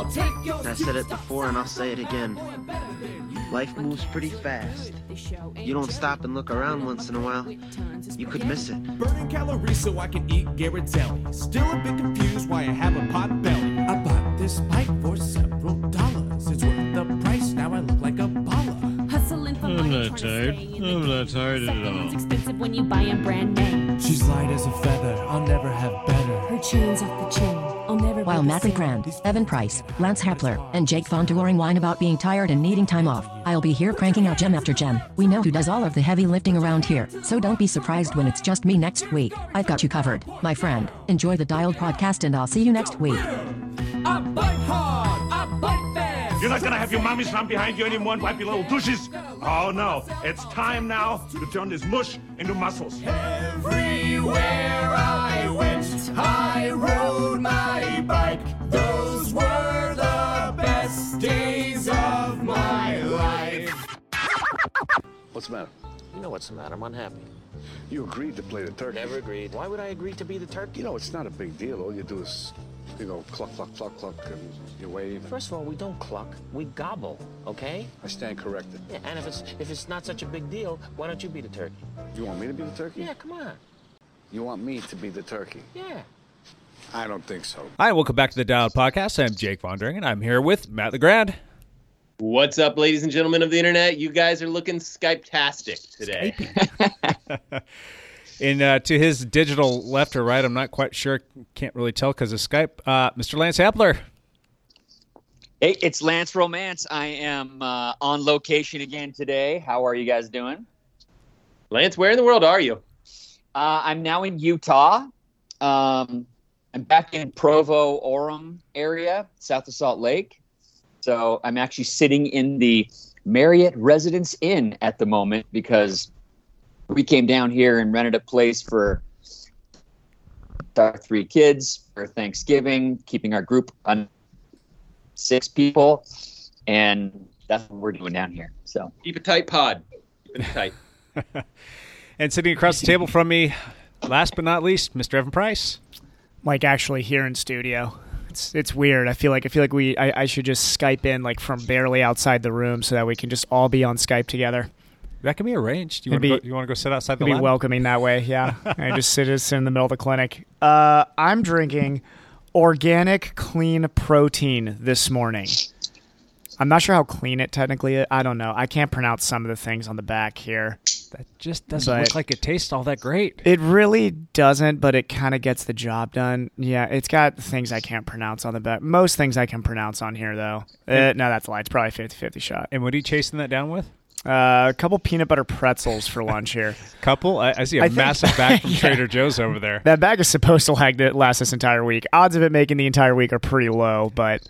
I said it before and I'll say it again. Life moves pretty fast. You don't stop and look around once in a while, you could miss it. Burning calories so I can eat Ghirardelli. Still a bit confused why I have a pot belly. I bought this bike for several dollars. It's worth the price, now I look like a baller. Hustling for I'm money, not trying to tired. stay in I'm not tired at Second's all. expensive when you buy a brand name. She's light as a feather, I'll never have better. Her chains off the chain. I'll never While be the Matt. Grand, Evan Price, Lance Hepler, and Jake Vondering whine about being tired and needing time off, I'll be here cranking out gem after gem. We know who does all of the heavy lifting around here, so don't be surprised when it's just me next week. I've got you covered, my friend. Enjoy the Dialed podcast, and I'll see you next week. You're not gonna have your mommies run behind you anymore and wipe your little douches. Oh no, it's time now to turn this mush into muscles. Everywhere I went, I rode my bike. Those were the best days of my life. What's the matter? You know what's the matter? I'm unhappy. You agreed to play the turkey. Never agreed. Why would I agree to be the turkey? You know, it's not a big deal. All you do is, you know, cluck, cluck, cluck, cluck, and you wave. First of all, we don't cluck. We gobble, okay? I stand corrected. Yeah, and if it's if it's not such a big deal, why don't you be the turkey? You want me to be the turkey? Yeah, come on. You want me to be the turkey? Yeah. I don't think so. Hi, welcome back to the Dialed Podcast. I'm Jake Vondering, and I'm here with Matt LeGrand. What's up, ladies and gentlemen of the internet? You guys are looking Skype-tastic today. In uh, to his digital left or right, I'm not quite sure. Can't really tell because of Skype. Uh, Mr. Lance Hepler. Hey, it's Lance Romance. I am uh, on location again today. How are you guys doing? Lance, where in the world are you? Uh, I'm now in Utah. Um, I'm back in Provo, Orem area, south of Salt Lake. So I'm actually sitting in the Marriott Residence Inn at the moment because we came down here and rented a place for our three kids for Thanksgiving, keeping our group on six people, and that's what we're doing down here. So Keep it tight, pod. Keep it tight. And sitting across the table from me, last but not least, Mr. Evan Price. Mike actually here in studio. It's it's weird. I feel like I feel like we I, I should just Skype in like from barely outside the room so that we can just all be on Skype together. That can be arranged. You want to be- go, you want to go sit outside the be lab? welcoming that way, yeah. and just sit, sit in the middle of the clinic. Uh, I'm drinking organic clean protein this morning. I'm not sure how clean it technically is. I don't know. I can't pronounce some of the things on the back here. That just doesn't But- look like it tastes all that great. It really doesn't, but it kind of gets the job done. Yeah, it's got things I can't pronounce on the back. Most things I can pronounce on here, though. Uh, no, that's a lie. It's probably 50 50 shot. And what are you chasing that down with? Uh, a couple peanut butter pretzels for lunch here. Couple? I, I see a I think- massive bag from Yeah. Trader Joe's over there. That bag is supposed to lag that last this entire week. Odds of it making the entire week are pretty low, but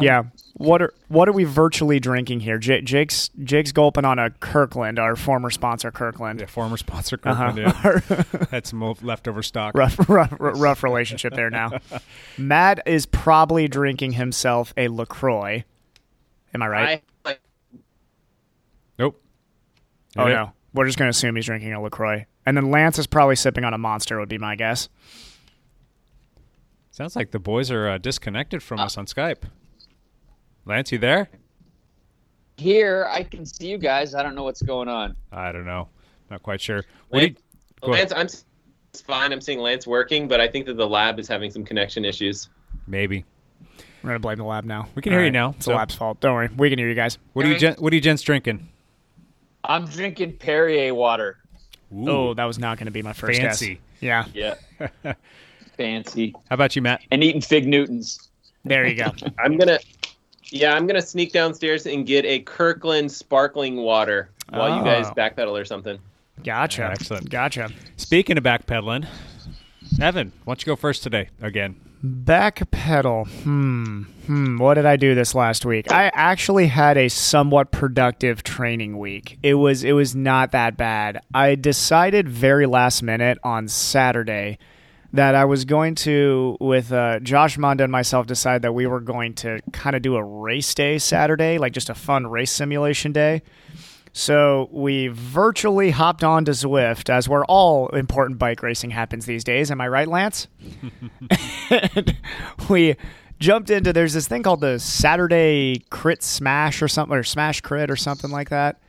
yeah. What are what are we virtually drinking here? J- Jake's Jake's gulping on a Kirkland, our former sponsor Kirkland. Yeah, former sponsor Uh-huh. Kirkland. Yeah. Had some leftover stock. rough, rough, rough relationship there now. Matt is probably drinking himself a Lacroix. Am I right? I like Nope. Oh Yeah. no, we're just gonna assume he's drinking a Lacroix, and then Lance is probably sipping on a Monster. Would be my guess. Sounds like the boys are uh, disconnected from us on Skype. Lance, you there? here I can see you guys. I don't know what's going on. I don't know. Not quite sure. What do you, Lance, go ahead. Lance, I'm s- it's fine. I'm seeing Lance working, but I think that the lab is having some connection issues. Maybe. We're gonna blame the lab now. We can hear you now, It's so- the lab's fault. Don't worry, we can hear you guys. What are you, gen- what are you gents drinking? I'm drinking Perrier water. Oh, that was not gonna be my first Fancy. guess. Yeah, Yeah. Fancy. How about you, Matt? And eating fig Newtons. there you go. I'm gonna, yeah, I'm gonna sneak downstairs and get a Kirkland sparkling water while you guys Oh. backpedal or something. Gotcha. Excellent. Gotcha. Speaking of backpedaling, Evan, why don't you go first today again? Backpedal. Hmm. Hmm. What did I do this last week? I actually had a somewhat productive training week. It was it was not that bad. I decided very last minute on Saturday that I was going to, with uh, Josh Monda and myself, decide that we were going to kind of do a race day Saturday, like just a fun race simulation day. So we virtually hopped on to Zwift, as where all important bike racing happens these days. Am I right, Lance? and we jumped into there's this thing called the Saturday Crit Smash or something, or Smash Crit or something like that.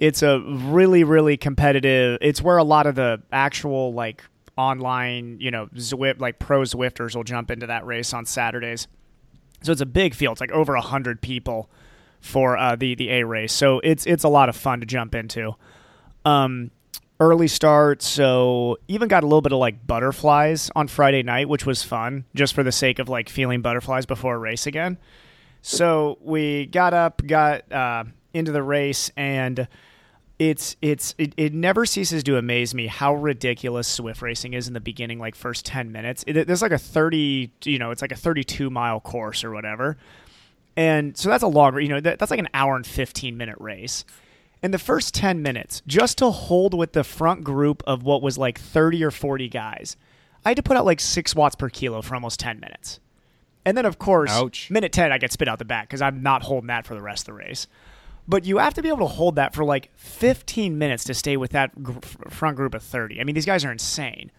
It's a really, really competitive. It's where a lot of the actual like online, you know, Zwift like pro Zwifters will jump into that race on Saturdays. So it's a big field. It's like over a hundred people for uh, the the A race. So it's it's a lot of fun to jump into. Um, early start, so even got a little bit of like butterflies on Friday night, which was fun, just for the sake of like feeling butterflies before a race again. So we got up, got uh, into the race, and it's it's it, it never ceases to amaze me how ridiculous Zwift racing is in the beginning, like first ten minutes. It, there's like a thirty, you know, it's like a thirty-two mile course or whatever, and so that's a longer, you know, that, that's like an hour and fifteen minute race. In the first ten minutes, just to hold with the front group of what was like thirty or forty guys, I had to put out like six watts per kilo for almost ten minutes. And then, of course, Ouch. minute 10, I get spit out the back because I'm not holding that for the rest of the race. But you have to be able to hold that for like 15 minutes to stay with that gr- front group of 30. I mean, these guys are insane.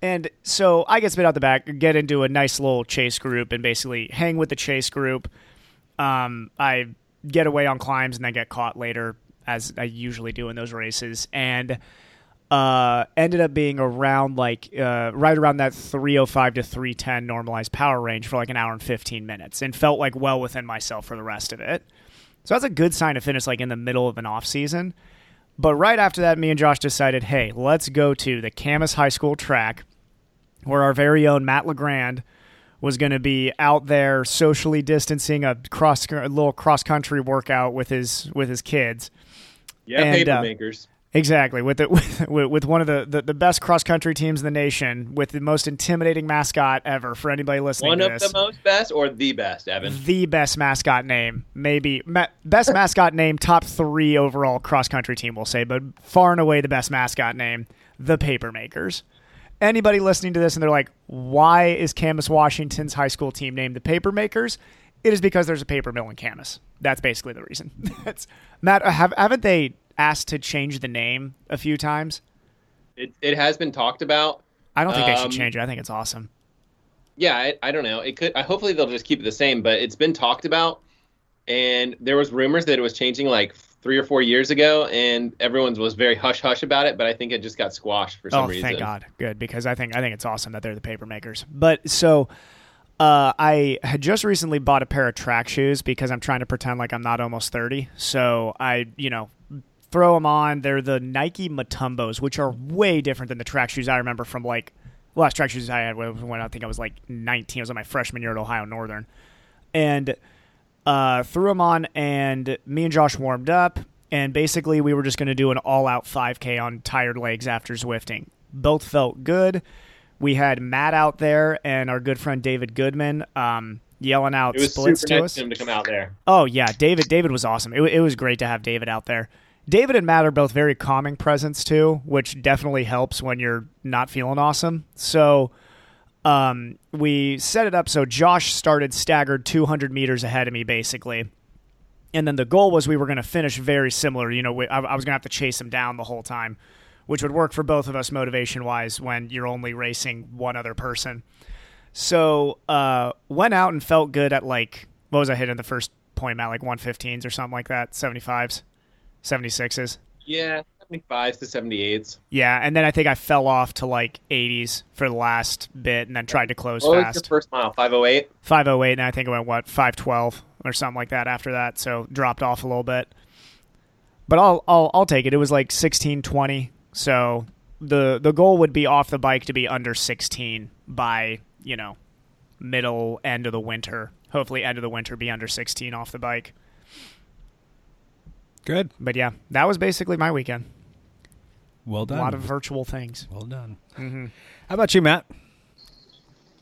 And so I get spit out the back, get into a nice little chase group, and basically hang with the chase group. Um, I get away on climbs and then get caught later, as I usually do in those races. And uh, ended up being around like uh, right around that 305 to 310 normalized power range for like an hour and 15 minutes and felt like well within myself for the rest of it. So that's a good sign to finish like in the middle of an off season. But right after that, me and Josh decided, hey, let's go to the Camas High School track where our very own Matt LeGrand was going to be out there socially distancing a cross a little cross country workout with his with his kids. Yeah, And, paper uh, makers. Exactly with the with, with one of the, the, the best cross country teams in the nation, with the most intimidating mascot ever for anybody listening One of this. the most best or the best, Evan? the best mascot name, maybe ma- best mascot name, top three overall cross country team, we'll say, but far and away the best mascot name, the Papermakers. Anybody listening to this and they're like, why is Camas Washington's high school team named the Papermakers? It is because there's a paper mill in Camas. That's basically the reason. That's Matt. Have haven't they asked to change the name a few times? It, it has been talked about. I don't think they Um, should change it. I think it's awesome. Yeah, I, I don't know. It could. I, hopefully, they'll just keep it the same. But it's been talked about, and there was rumors that it was changing like three or four years ago, and everyone was very hush hush about it. But I think it just got squashed for some reason. oh, reason. thank God. Good because I think I think it's awesome that they're the paper makers. But so uh, I had just recently bought a pair of track shoes because I'm trying to pretend like I'm not almost 30. So I, you know, throw them on. They're the Nike Matumbos, which are way different than the track shoes I remember from like last track shoes I had when I think I was like 19. I was in my freshman year at Ohio Northern, and uh, threw them on, and me and Josh warmed up, and basically we were just going to do an all-out 5K on tired legs after Zwifting. Both felt good. We had Matt out there and our good friend David Goodman um, yelling out It was splits super to nice us. him to come out there. Oh yeah, David. David was awesome. It, it was great to have David out there. David and Matt are both very calming presence too, which definitely helps when you're not feeling awesome. So, um, we set it up so Josh started staggered 200 meters ahead of me basically, and then the goal was we were going to finish very similar. You know, I, I was going to have to chase him down the whole time, which would work for both of us motivation wise when you're only racing one other person. So uh, went out and felt good at like what was I hitting the first point at like 115s or something like that, 75s, 76s. Yeah, seventy fives to seventy eights. Yeah, and then I think I fell off to like 80s for the last bit, and then tried to close What was fast. your first mile? Five oh eight. 508, and I think it went what 512 or something like that after that. So dropped off a little bit, but I'll I'll I'll take it. It was like 1620. So the the goal would be off the bike to be under 16 by you know middle end of the winter. Hopefully, end of the winter be under 16 off the bike. Good. But yeah, that was basically my weekend. Well done. A lot of virtual things. Well done. hmm How about you, Matt?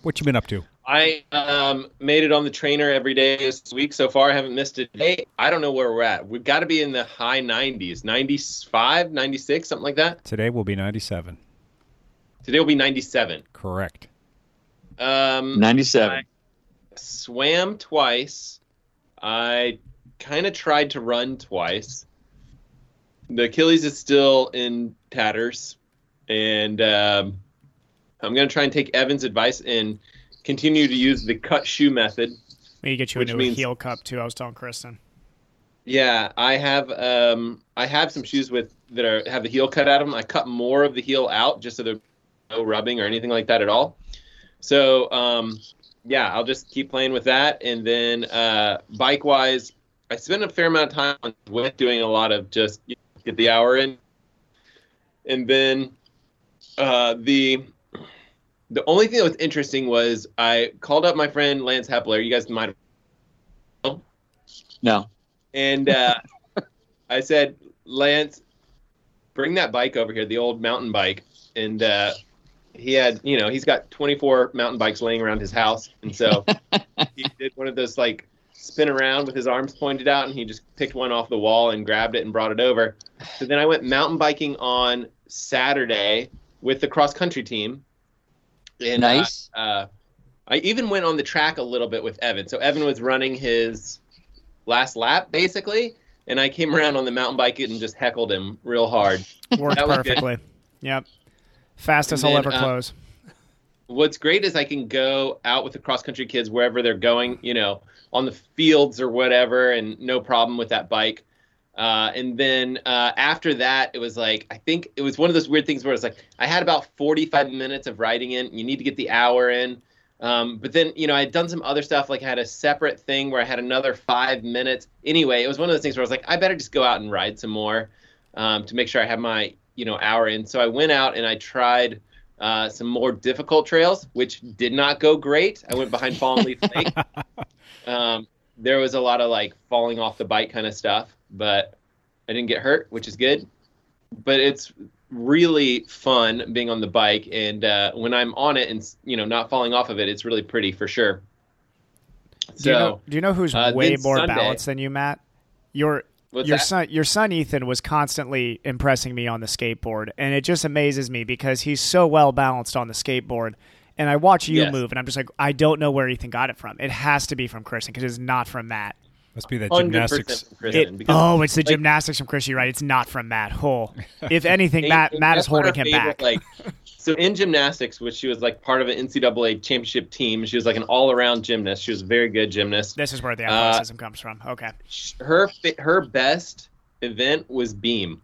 What you been up to? I um, made it on the trainer every day this week so far. I haven't missed a day. I don't know where we're at. We've got to be in the high 90s, 95, 96, something like that. Today will be 97. Today will be 97. Correct. Um, 97. I swam twice. I kind of tried to run twice. The Achilles is still in tatters, and um, I'm going to try and take Evan's advice and continue to use the cut shoe method. Maybe get you into means- a heel cup too. I was telling Kristen. Yeah, I have um, I have some shoes with that are have the heel cut out of them. I cut more of the heel out just so there's no rubbing or anything like that at all. So um, yeah, I'll just keep playing with that, and then uh, bike wise, I spend a fair amount of time with doing a lot of just get the hour in, and then uh, the the only thing that was interesting was I called up my friend Lance Hepler. You guys might have No. and uh, I said, Lance, bring that bike over here, the old mountain bike. And uh, he had, you know, he's got 24 mountain bikes laying around his house. And so he did one of those like spin around with his arms pointed out and he just picked one off the wall and grabbed it and brought it over. So then I went mountain biking on Saturday with the cross country team. And uh, Nice. uh, I even went on the track a little bit with Evan. So Evan was running his last lap basically, and I came around on the mountain bike and just heckled him real hard. Worked That was good. perfectly. Yep. Fastest And I'll ever uh, close. What's great is I can go out with the cross country kids wherever they're going, you know, on the fields or whatever, and no problem with that bike. Uh, and then uh, after that, it was like I think it was one of those weird things where it's like I had about 45 minutes of riding in. You need to get the hour in. Um, but then, you know, I had done some other stuff, like I had a separate thing where I had another five minutes. Anyway, it was one of those things where I was like, I better just go out and ride some more um, to make sure I have my, you know, hour in. So I went out and I tried uh, some more difficult trails, which did not go great. I went behind Fallen Leaf Lake. Um, there was a lot of like falling off the bike kind of stuff, but I didn't get hurt, which is good. But it's really fun being on the bike, and uh, when I'm on it and you know not falling off of it, it's really pretty for sure. So, do you know? Do you know who's uh, way more Sunday- balanced than you, Matt? Your What's your that? son, your son Ethan was constantly impressing me on the skateboard, and it just amazes me because he's so well balanced on the skateboard. And I watch you Yes. move, and I'm just like, I don't know where Ethan got it from. It has to be from Kristen because it's not from Matt. Must be the 100% gymnastics. Kristen, It- because, oh, it's the like- gymnastics from Chris. You're right. It's not from Matt. Oh, if anything, And- Matt and Matt is that's one of holding him favorite, back. Like, so in gymnastics, which she was like part of an NCAA championship team, she was like an all-around gymnast. She was a very good gymnast. This is where the Uh, athleticism comes from. Okay, her her best event was beam.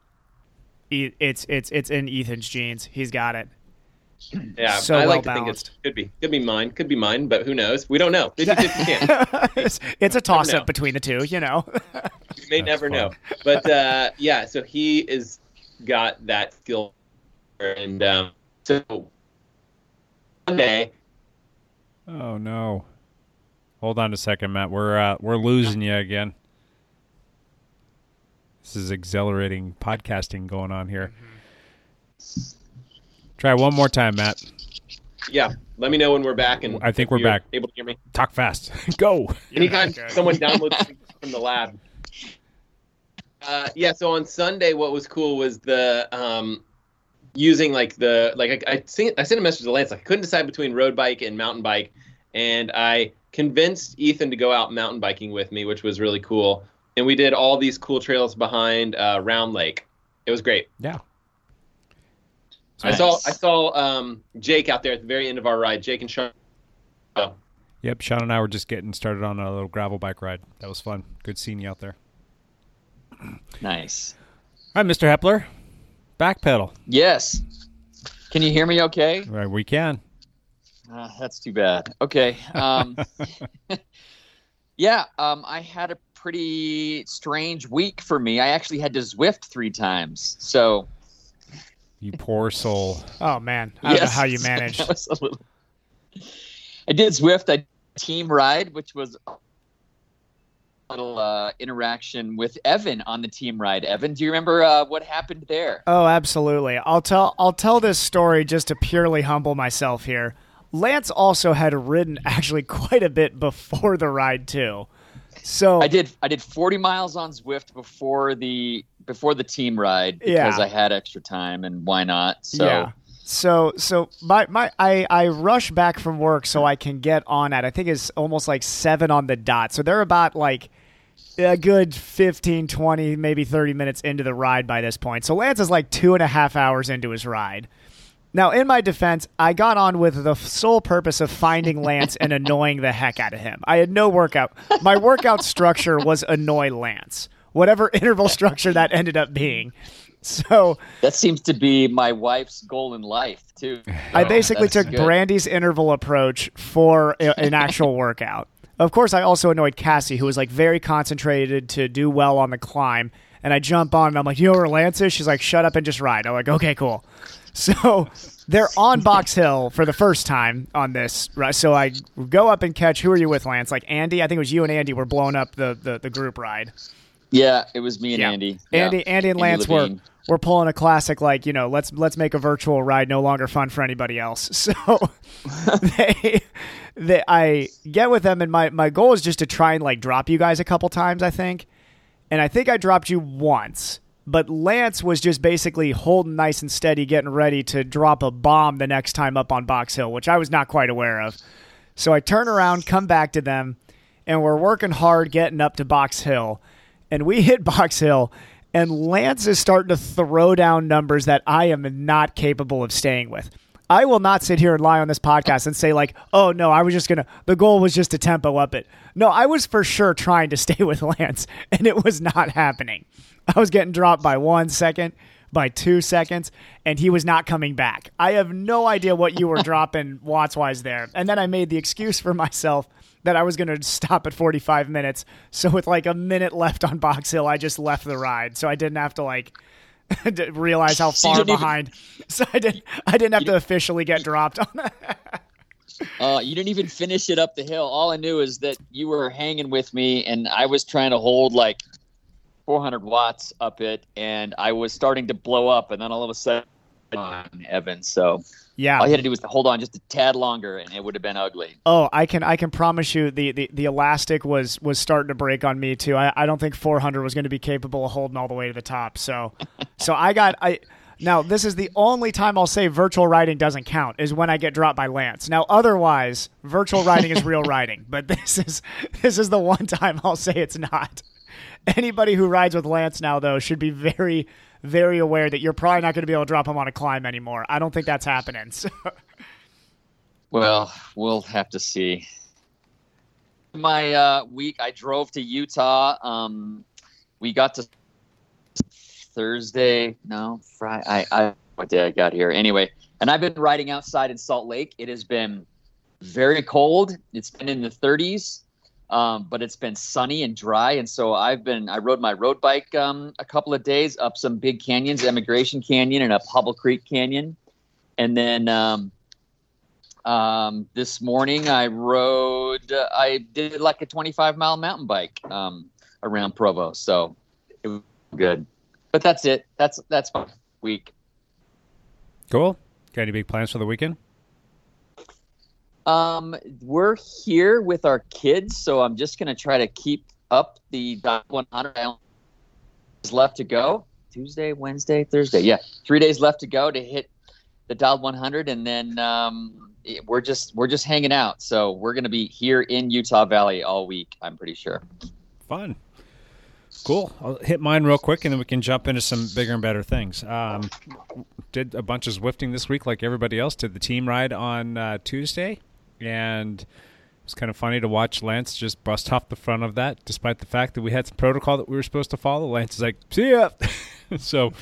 It's it's it's in Ethan's genes. He's got it. Yeah, So I well like to think balanced. it could be could be mine, could be mine, but who knows? We don't know. 50-50 chance. it's, it's a toss up between the two. You know. You may never know. But uh, yeah, so he is got that skill, and um, so one day Oh no! Hold on a second, Matt. We're uh, we're losing you again. This is exhilarating podcasting going on here. Try one more time, Matt. yeah, let me know when we're back, and I think we're back. Able to hear me? Talk fast. Go. Anytime someone downloads from the lab. Uh, yeah, so on Sunday, what was cool was the um, using like the like I I, sing, I sent a message to Lance. Like, I couldn't decide between road bike and mountain bike, and I convinced Ethan to go out mountain biking with me, which was really cool. And we did all these cool trails behind uh, Round Lake. It was great. Yeah. I saw I saw um, Jake out there at the very end of our ride. Jake and Sean. Oh, Yep. Sean and I were just getting started on a little gravel bike ride. That was fun. Good seeing you out there. Nice. All right, Mr. Hepler. Back pedal. Yes. Can you hear me okay? Right, we can. Uh, that's too bad. Okay. Um, yeah, um, I had a pretty strange week for me. I actually had to Zwift three times. So, You poor soul. Oh man, I don't know how you managed. That was a little- I did Zwift. I team ride, which was a little uh, interaction with Evan on the team ride. Evan, do you remember uh, what happened there? Oh, absolutely. I'll tell I'll tell this story just to purely humble myself here. Lance also had ridden actually quite a bit before the ride too. So I did. I did 40 miles on Zwift before the before the team ride because Yeah. I had extra time, and why not? So, Yeah. So so my my I I rush back from work so I can get on at I think it's almost like seven on the dot. So they're about like a good 15, 20, maybe 30 minutes into the ride by this point. So Lance is like two and a half hours into his ride. Now, in my defense, I got on with the sole purpose of finding Lance and annoying the heck out of him. I had no workout. My workout structure was annoy Lance, whatever interval structure that ended up being. So that seems to be my wife's goal in life too. I oh, basically That's took good. Brandy's interval approach for a- an actual workout. Of course, I also annoyed Cassie, who was like very concentrated to do well on the climb. And I jump on and I'm like, you know where Lance is? She's like, shut up and just ride. I'm like, okay, cool. So they're on Box Hill for the first time on this. Right? So I go up and catch. Who are you with, Lance? Like Andy? I think it was you and Andy were blowing up the, the, the group ride. Yeah, it was me and Yeah. Andy. Andy, Yeah. Andy and Lance were we're pulling a classic like you know let's let's make a virtual ride no longer fun for anybody else. So they, they I get with them and my my goal is just to try and like drop you guys a couple times I think, and I think I dropped you once. But Lance was just basically holding nice and steady, getting ready to drop a bomb the next time up on Box Hill, which I was not quite aware of. So I turn around, come back to them, and we're working hard getting up to Box Hill. And we hit Box Hill, and Lance is starting to throw down numbers that I am not capable of staying with. I will not sit here and lie on this podcast and say, like, oh no, I was just to, the goal was just to tempo up it. No, I was for sure trying to stay with Lance, and it was not happening. I was getting dropped by one second, by two seconds, and he was not coming back. I have no idea what you were dropping watts wise there. And then I made the excuse for myself that I was going to stop at 45 minutes. So with like a minute left on Box Hill, I just left the ride. So I didn't have to like realize how far didn't even- behind. So I didn't I didn't have to officially get dropped on that. Uh, you didn't even finish it up the hill. All I knew is that you were hanging with me, and I was trying to hold like 400 watts up it, and I was starting to blow up, and then all of a sudden, on Evan. So Yeah. all you had to do was to hold on just a tad longer, and it would have been ugly. Oh, I can I can promise you the, the, the elastic was was starting to break on me too. I, I don't think 400 was going to be capable of holding all the way to the top. So so I got I now this is the only time I'll say virtual riding doesn't count is when I get dropped by Lance. Now otherwise virtual riding is real riding, but this is this is the one time I'll say it's not. Anybody who rides with Lance now though should be very very aware that you're probably not going to be able to drop him on a climb anymore. I don't think that's happening. So Well, we'll have to see. My uh, week, I drove to Utah. Um, we got to Thursday. No, Friday. I, I what day I got here? Anyway, and I've been riding outside in Salt Lake. It has been very cold. It's been in the 30s, um, but it's been sunny and dry. And so I've been. I rode my road bike um, a couple of days up some big canyons, Emigration Canyon and up Hobble Creek Canyon, and then. Um, um, this morning I rode, uh, I did like a 25 mile mountain bike um, around Provo. So it was good. But that's it. That's that's my week. Cool. Got any big plans for the weekend? Um, we're here with our kids, so I'm just gonna try to keep up the dot 100 is left to go. Tuesday, Wednesday, Thursday. Yeah, three days left to go to hit the dial 100, and then um, we're just we're just hanging out. So we're gonna be here in Utah Valley all week. I'm pretty sure. Fun. Cool. I'll hit mine real quick, and then we can jump into some bigger and better things. Um, did a bunch of Zwifting this week, like everybody else. Did the team ride on uh, Tuesday, and it was kind of funny to watch Lance just bust off the front of that, despite the fact that we had some protocol that we were supposed to follow. Lance is like, "See ya." so,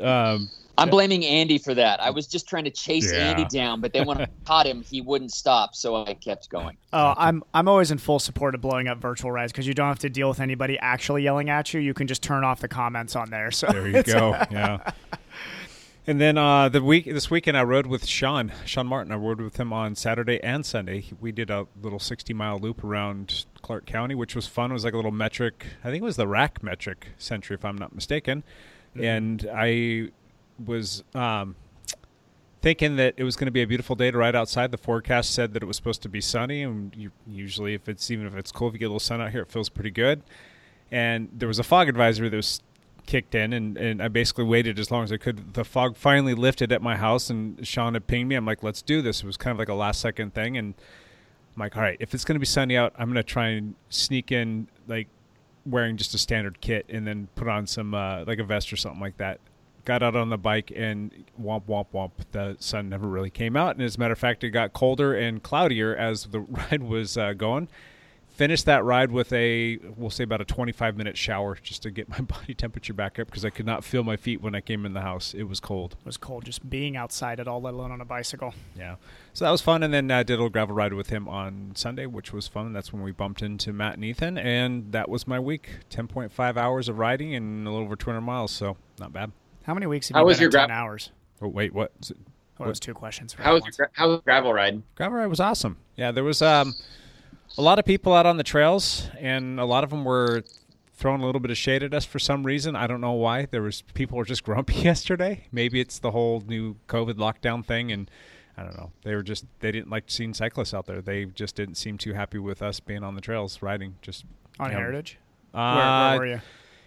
um, I'm blaming Andy for that. I was just trying to chase Yeah. Andy down, but then when I caught him, he wouldn't stop, so I kept going. Oh, I'm I'm always in full support of blowing up virtual rides because you don't have to deal with anybody actually yelling at you. You can just turn off the comments on there. So There you go. Yeah. And then uh, the week this weekend, I rode with Sean, Sean Martin. I rode with him on Saturday and Sunday. We did a little sixty mile loop around Clark County, which was fun. It was like a little metric. I think it was the rack metric century, if I'm not mistaken. And I was um, thinking that it was going to be a beautiful day to ride outside. The forecast said that it was supposed to be sunny, and you, usually, if it's even if it's cool, if you get a little sun out here, it feels pretty good. And there was a fog advisory that was kicked in, and, and I basically waited as long as I could. The fog finally lifted at my house, and Sean had pinged me. I'm like, let's do this. It was kind of like a last second thing, and I'm like, all right, if it's going to be sunny out, I'm going to try and sneak in like wearing just a standard kit, and then put on some uh, like a vest or something like that. Got out on the bike and womp womp womp. The sun never really came out, and as a matter of fact, it got colder and cloudier as the ride was uh, going finished that ride with a we'll say about a 25 minute shower just to get my body temperature back up because I could not feel my feet when I came in the house. It was cold. It was cold just being outside at all, let alone on a bicycle. Yeah. So that was fun. And then I uh, did a little gravel ride with him on Sunday, which was fun. That's when we bumped into Matt and Ethan. And that was my week 10.5 hours of riding and a little over 200 miles. So not bad. How many weeks have How you was been your at 10 gra- hours? Oh, wait, what? Is it- Oh, that was two questions. for How was your gra- how was gravel ride? Gravel ride was awesome. Yeah, there was um, a lot of people out on the trails, and a lot of them were throwing a little bit of shade at us for some reason. I don't know why. There was people were just grumpy yesterday. Maybe it's the whole new COVID lockdown thing, and I don't know. They were just they didn't like seeing cyclists out there. They just didn't seem too happy with us being on the trails riding. Just On you know. Heritage? Uh, Where- where were you?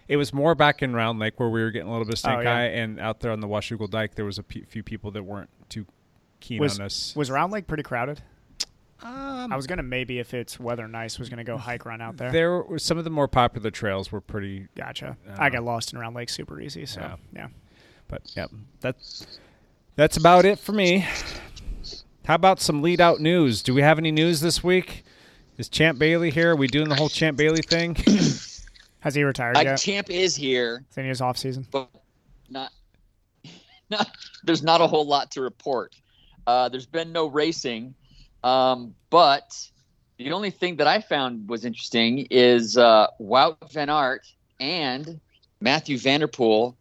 It was more back in Round Lake where we were getting a little bit of stink Oh, yeah. eye, and out there on the Washougal Dike, there was a few people that weren't too keen Was, on us. was Round Lake pretty crowded? Um, I was gonna maybe if it's weather nice was gonna go hike run out there. There were some of the more popular trails were pretty. Gotcha. uh, I got lost in around Lake super easy. So Yeah. yeah. But yeah, that's that's about it for me. How about some lead out news? Do we have any news this week? Is Champ Bailey here? Are we doing the whole Champ Bailey thing? Has he retired Uh, yet? Champ is here. any of his off season? but not, not. There's not a whole lot to report. Uh, there's been no racing, um, but the only thing that I found was interesting is uh, Wout van Aert and Mathieu van der Poel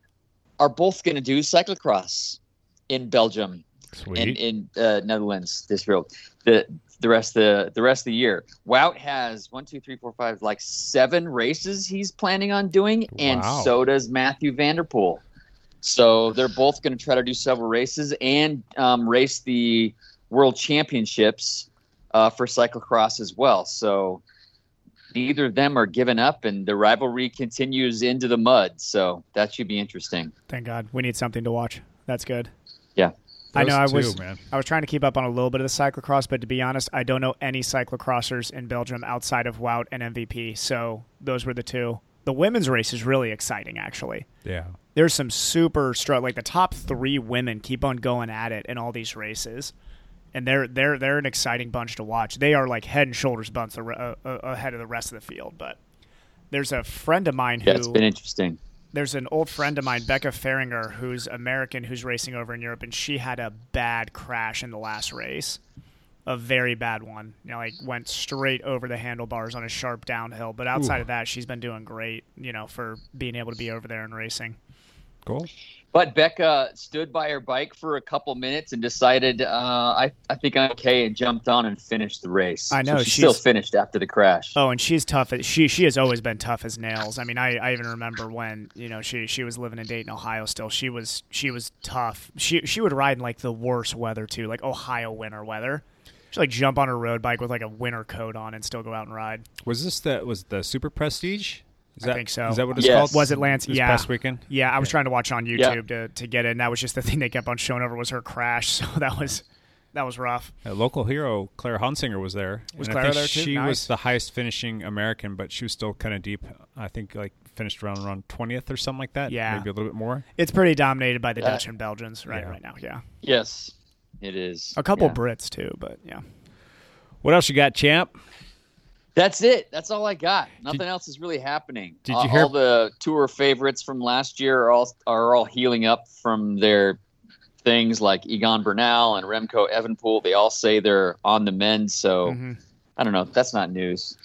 are both going to do cyclocross in Belgium Sweet. and in uh, Netherlands this real the the rest of the the rest of the year. Wout has one, two, three, four, five, like seven races he's planning on doing, and Wow. so does Mathieu van der Poel. So they're both going to try to do several races and um, race the World Championships uh, for cyclocross as well. So neither of them are given up, and the rivalry continues into the mud. So that should be interesting. Thank God. We need something to watch. That's good. Yeah. I know I Those was man. I was trying to keep up on a little bit of the cyclocross, but to be honest, I don't know any cyclocrossers in Belgium outside of Wout and MVP. So those were the two. The women's race is really exciting, actually. Yeah. There's some super strong, like the top three women keep on going at it in all these races, and they're they're they're an exciting bunch to watch. They are like head and shoulders bunch uh, uh, ahead of the rest of the field. But there's a friend of mine who Yeah, it's been interesting. there's an old friend of mine, Becca Fahringer, who's American, who's racing over in Europe, and she had a bad crash in the last race, a very bad one. You know, like went straight over the handlebars on a sharp downhill. But outside Ooh. of that, she's been doing great. You know, for being able to be over there and racing. Cool. But Becca stood by her bike for a couple minutes and decided, uh, I, I think I'm okay, and jumped on and finished the race. I know, So she still finished after the crash. Oh, and she's tough. As, she she has always been tough as nails. I mean, I, I even remember when you know she she was living in Dayton, Ohio. Still, she was she was tough. She she would ride in like the worst weather too, like Ohio winter weather. She'd like jump on her road bike with like a winter coat on and still go out and ride. Was this the was the Super Prestige? Is I think so. Is that what it's Yes. called? Was it Lance? This yeah. past weekend. Yeah, I was trying to watch on Yeah. YouTube to, to get it, and that was just the thing they kept on showing over was her crash. So that was that was rough. A local hero, Claire Honsinger, was there. Was and I Claire think there too? She Nice. was the highest finishing American, but she was still kind of deep. I think like finished around around twentieth or something like that. Yeah. maybe a little bit more. It's pretty dominated by the Uh, Dutch and Belgians right yeah. right now. Yeah, Yes, it is. a couple Yeah. Brits too, but yeah. What else you got, champ? That's it. That's all I got. Nothing else is really happening. Did Uh, you hear- all the tour favorites from last year are all are all healing up from their things like Egan Bernal and Remco Evenepoel. They all say they're on the mend. So Mhm. I don't know. That's not news.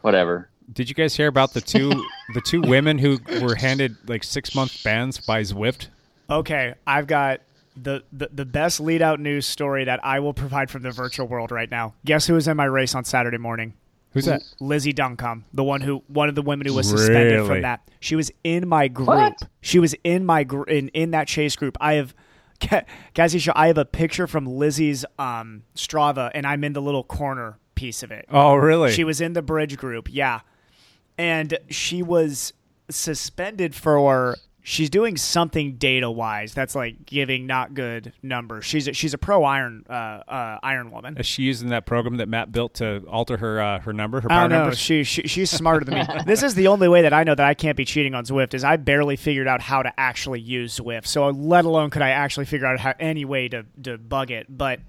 Whatever. Did you guys hear about the two the two women who were handed like six month bans by Zwift? Okay, I've got the, the the best lead out news story that I will provide from the virtual world right now. Guess who was in my race on Saturday morning? Who's that? Lizzie Duncombe, the one who one of the women who was suspended Really? from that. She was in my group. What? She was in my gr- in in that chase group. I have Ca- Cassie, Shaw, I have a picture from Lizzie's um, Strava, and I'm in the little corner piece of it. Oh, really? She was in the bridge group, yeah. And she was suspended for she's doing something data wise that's like giving not good numbers. She's a, she's a pro iron uh, uh, iron woman. Is she using that program that Matt built to alter her uh, her number, her I don't know. numbers? She, she she's smarter than me. this is the only way that I know that I can't be cheating on Zwift is I barely figured out how to actually use Zwift. So let alone could I actually figure out how, any way to to bug it. But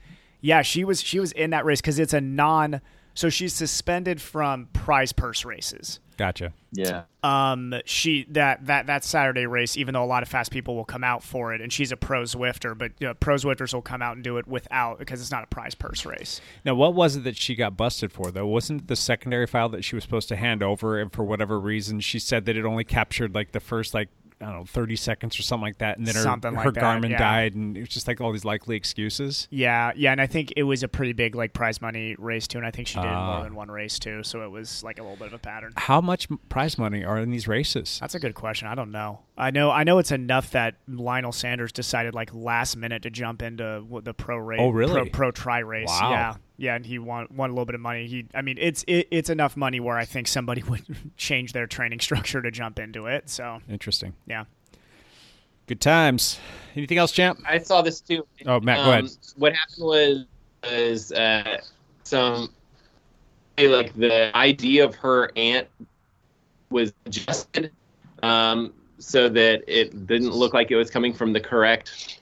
yeah, she was she was in that race because it's a non. So she's suspended from prize purse races. Gotcha. Yeah. Um, she that that that Saturday race, even though a lot of fast people will come out for it, and she's a pro Zwifter, but you know, pro Zwifters will come out and do it without because it's not a prize purse race. Now, what was it that she got busted for, though? Wasn't it the secondary file that she was supposed to hand over, and for whatever reason, she said that it only captured like the first like I don't know thirty seconds or something like that, and then her Something like her that, Garmin yeah. died, and it was just like all these likely excuses. Yeah, yeah, and I think it was a pretty big like prize money race too, and I think she did Ah. more than one race too, so it was like a little bit of a pattern. How much prize money are in these races? That's a good question. I don't know. I know. I know it's enough that Lionel Sanders decided like last minute to jump into the pro race. Oh, really? Pro, pro try race. Wow. Yeah, yeah, and he won won a little bit of money. He, I mean, it's it, it's enough money where I think somebody would change their training structure to jump into it. So Interesting. yeah. Good times. Anything else, champ? I saw this too. Oh, Matt, go ahead. What happened was was uh, some like the idea of her aunt was adjusted um, so that it didn't look like it was coming from the correct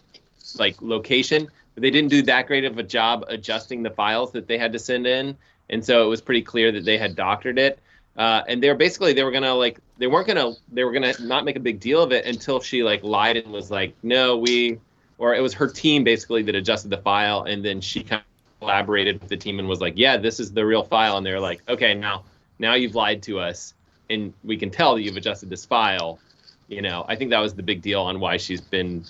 like location. But they didn't do that great of a job adjusting the files that they had to send in, and so it was pretty clear that they had doctored it. Uh, and they were basically they were gonna like they weren't gonna they were gonna not make a big deal of it until she like lied and was like no we or it was her team basically that adjusted the file and then she kind of collaborated with the team and was like yeah this is the real file and they're like okay now now you've lied to us and we can tell that you've adjusted this file you know i think that was the big deal on why she's been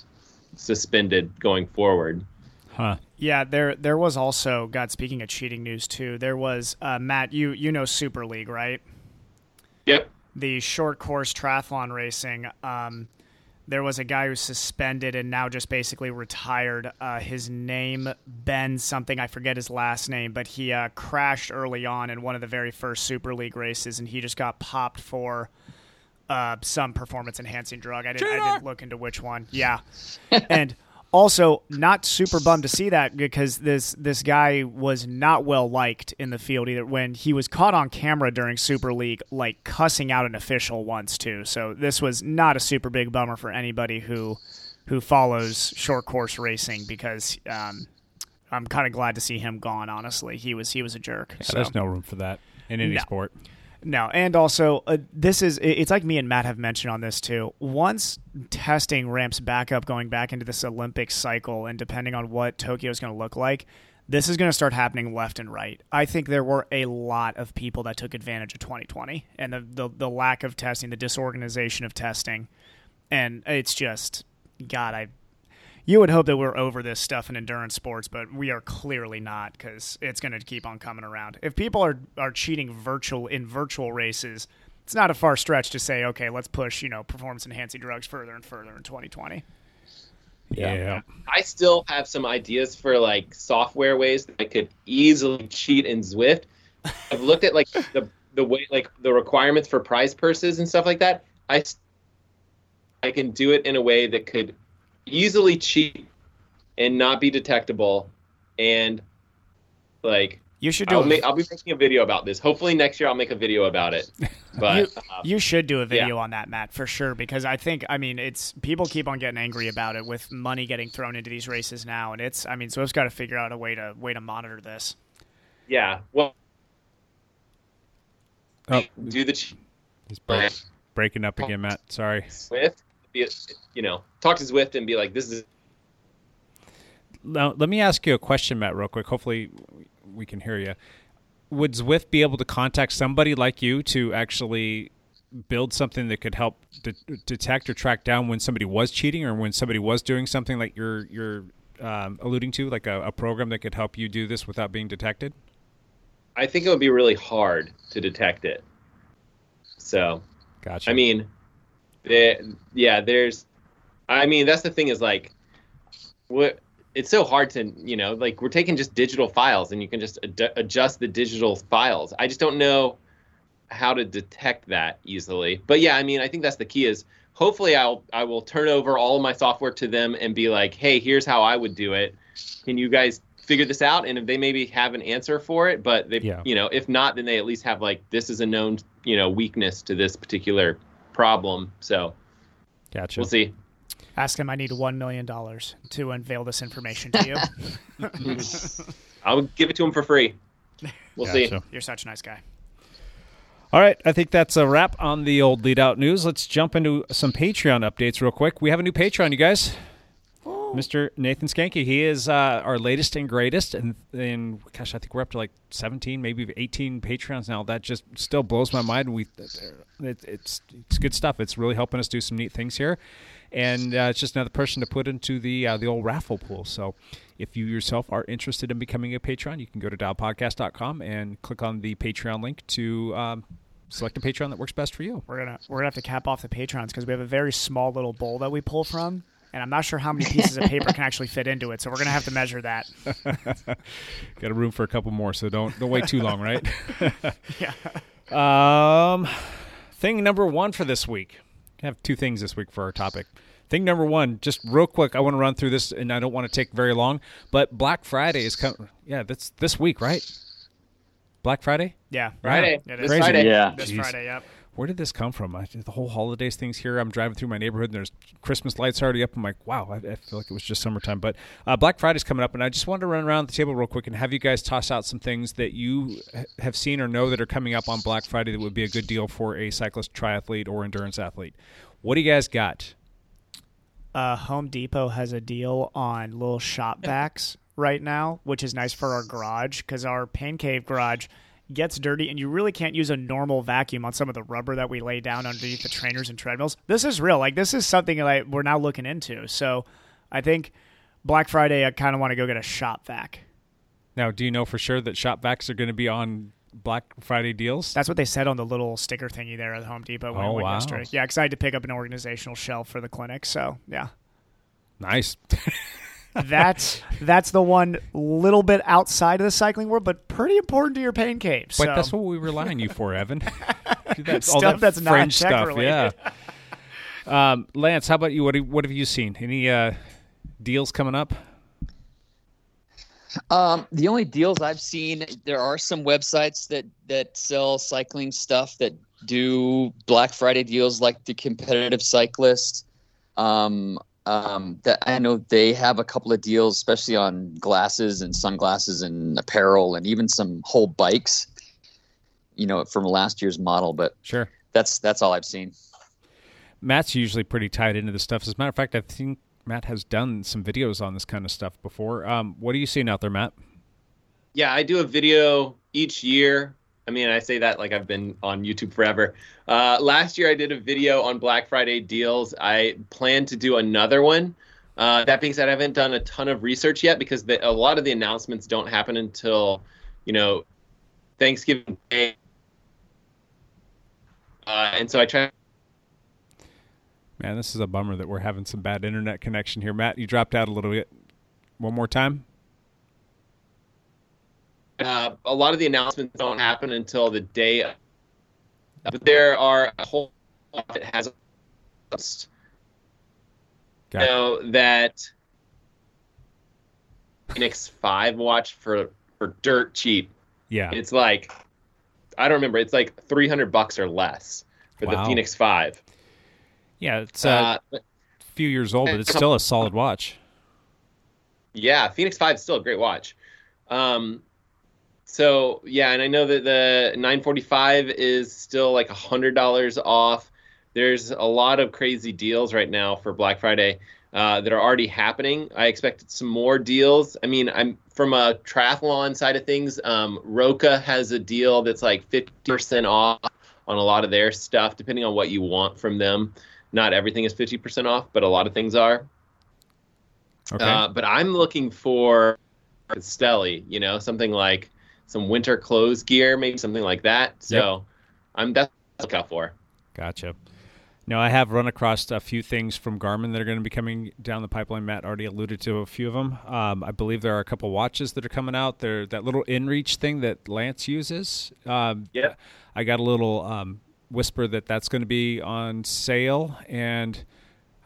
suspended going forward Huh. Yeah, there there was also God. Speaking of cheating news too, there was uh, Matt. You you know Super League, right? Yep. The short course triathlon racing. Um, there was a guy who suspended and now just basically retired. Uh, his name Ben something. I forget his last name, but he uh, crashed early on in one of the very first Super League races, and he just got popped for uh, some performance enhancing drug. I didn't, I didn't look into which one. Yeah, and also not super bummed to see that because this this guy was not well liked in the field either. When he was caught on camera during Super League, like cussing out an official once too. So this was not a super big bummer for anybody who who follows short course racing because. Um, I'm kind of glad to see him gone. Honestly, he was he was a jerk. Yeah, so. There's no room for that in any No. sport. No, and also uh, this is it's like me and Matt have mentioned on this too. Once testing ramps back up, going back into this Olympic cycle, and depending on what Tokyo is going to look like, this is going to start happening left and right. I think there were a lot of people that took advantage of 2020 and the the, the lack of testing, the disorganization of testing, and it's just God. I you would hope that we're over this stuff in endurance sports, but we are clearly not because it's going to keep on coming around. If people are are cheating virtual in virtual races, it's not a far stretch to say, okay, let's push you know performance enhancing drugs further and further in 2020. Yeah. yeah. I still have some ideas for like software ways that I could easily cheat in Zwift. I've looked at like the the way like the requirements for prize purses and stuff like that. I I can do it in a way that could easily cheat and not be detectable and like You should do I'll, a- make, I'll be making a video about this. Hopefully next year I'll make a video about it. But you, uh, you should do a yeah. video on that, Matt, for sure. Because I think, I mean, it's people keep on getting angry about it with money getting thrown into these races now, and it's, I mean, so Zwift's got to figure out a way to way to monitor this. yeah, well Oh, do the cheat he's break, breaking up again, Matt. Sorry. Zwift, be, you know, talk to Zwift and be like, this is Now, let me ask you a question, Matt, real quick. Hopefully, we can hear you. Would Zwift be able to contact somebody like you to actually build something that could help de- detect or track down when somebody was cheating or when somebody was doing something like you're you're um, alluding to, like a, a program that could help you do this without being detected? I think it would be really hard to detect it. So, gotcha. I mean, there, yeah, there's, I mean, that's the thing is like, what it's so hard to, you know, like we're taking just digital files and you can just ad- adjust the digital files. I just don't know how to detect that easily. But yeah, I mean, I think that's the key is hopefully I'll I will turn over all of my software to them and be like, hey, here's how I would do it. Can you guys figure this out? And if they maybe have an answer for it, but they, Yeah. you know, if not, then they at least have like this is a known, you know, weakness to this particular problem. So Gotcha. we'll see. Ask him I need $1 million to unveil this information to you. I'll give it to him for free. We'll see. You're such a nice guy. All right, I think that's a wrap on the old lead out news. Let's jump into some Patreon updates real quick. We have a new Patreon, you guys. Mr. Nathan Skanky. He is uh, our latest and greatest, and, and gosh, I think we're up to like 17, maybe 18 Patreons now. That just still blows my mind. We, it, it's it's good stuff. It's really helping us do some neat things here, and uh, it's just another person to put into the uh, the old raffle pool. So, if you yourself are interested in becoming a patron, you can go to dialpodcast.com and click on the Patreon link to um, select a Patreon that works best for you. We're gonna we're gonna have to cap off the patrons because we have a very small little bowl that we pull from, and I'm not sure how many pieces of paper can actually fit into it. So we're gonna have to measure that. Got a room for a couple more, so don't don't wait too long, right? Yeah. Um, thing number one for this week. I have two things this week for our topic. Thing number one, just real quick, I want to run through this, and I don't want to take very long. But Black Friday is coming. Yeah, that's this week, right? Black Friday. Yeah. Friday. Yeah, This Crazy. Friday. Yeah. This Jeez. Friday. Yep. Where did this come from? I, the whole holidays things here. I'm driving through my neighborhood and there's Christmas lights already up. I'm like, wow, I, I feel like it was just summertime. But uh, Black Friday's coming up, and I just wanted to run around the table real quick and have you guys toss out some things that you ha- have seen or know that are coming up on Black Friday that would be a good deal for a cyclist, triathlete, or endurance athlete. What do you guys got? Uh, Home Depot has a deal on little shop vacs right now, which is nice for our garage because our pain cave garage gets dirty and you really can't use a normal vacuum on some of the rubber that we lay down underneath the trainers and treadmills. This is real. Like this is something that like we're now looking into. So I think Black Friday I kind of want to go get a shop vac. Now, do you know for sure that shop vacs are going to be on Black Friday deals? That's what they said on the little sticker thingy there at Home Depot when I Oh, went wow. yesterday. Yeah, because I had to pick up an organizational shelf for the clinic. So yeah. nice. that's that's the one little bit outside of the cycling world, but pretty important to your pain cave. But So. that's what we rely on you for, Evan. Do that- Stuff that's not fringe tech stuff. related. Yeah. Um, Lance, how about you? What have, what have you seen? Any uh, deals coming up? Um, the only deals I've seen, there are some websites that that sell cycling stuff that do Black Friday deals, like the Competitive Cyclist. Um, um, that I know they have a couple of deals, especially on glasses and sunglasses and apparel, and even some whole bikes. You know, from last year's model, but Sure. that's that's all I've seen. Matt's usually pretty tied into this stuff. As a matter of fact, I think Matt has done some videos on this kind of stuff before. Um, what are you seeing out there, Matt? Yeah, I do a video each year. I mean, I say that like I've been on YouTube forever. Uh, last year, I did a video on Black Friday deals. I plan to do another one. Uh, that being said, I haven't done a ton of research yet because the, a lot of the announcements don't happen until, you know, Thanksgiving Day. Uh, and so I try Man, this is a bummer that we're having some bad internet connection here. Matt, you dropped out a little bit. One more time. Uh, a lot of the announcements don't happen until the day. Of, but there are a whole lot that has. Got it. know that Fenix Five watch for for dirt cheap. Yeah. It's like I don't remember. It's like three hundred bucks or less for Wow. the Fenix Five. Yeah, it's uh, Uh, a few years old, but it's still a solid watch. Yeah, Fenix Five is still a great watch. Um, so yeah, and I know that the 945 is still like a hundred dollars off. There's a lot of crazy deals right now for Black Friday uh, that are already happening. I expected some more deals. I mean, I'm from a triathlon side of things. Um, Roka has a deal that's like 50% off on a lot of their stuff, depending on what you want from them. Not everything is 50% off, but a lot of things are. Okay. Uh, but I'm looking for Castelli, you know, something like some winter clothes gear, maybe something like that. So I'm that's what look out for. Gotcha. Now, I have run across a few things from Garmin that are going to be coming down the pipeline. Matt already alluded to a few of them. Um, I believe there are a couple watches that are coming out. There, that little InReach thing that Lance uses. Um, Yeah. I got a little um, whisper that that's going to be on sale, and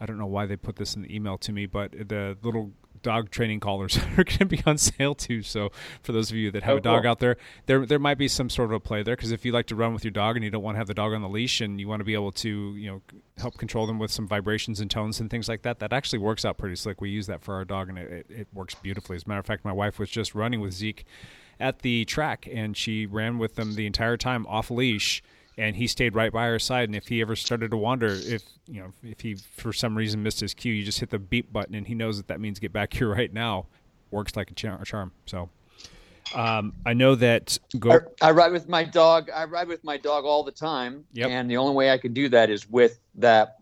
I don't know why they put this in the email to me, but the little dog training collars are going to be on sale too. So for those of you that have Oh, a dog cool. out there, there there might be some sort of a play there because if you like to run with your dog and you don't want to have the dog on the leash and you want to be able to you know help control them with some vibrations and tones and things like that, that actually works out pretty slick. We use that for our dog and it, it, it works beautifully. As a matter of fact, my wife was just running with Zeke at the track and she ran with them the entire time off leash and he stayed right by her side and if he ever started to wander if you know if he for some reason missed his cue you just hit the beep button and he knows that that means get back here right now works like a char- charm so um, i know that go I ride with my dog. I ride with my dog all the time. Yep. And the only way I can do that is with that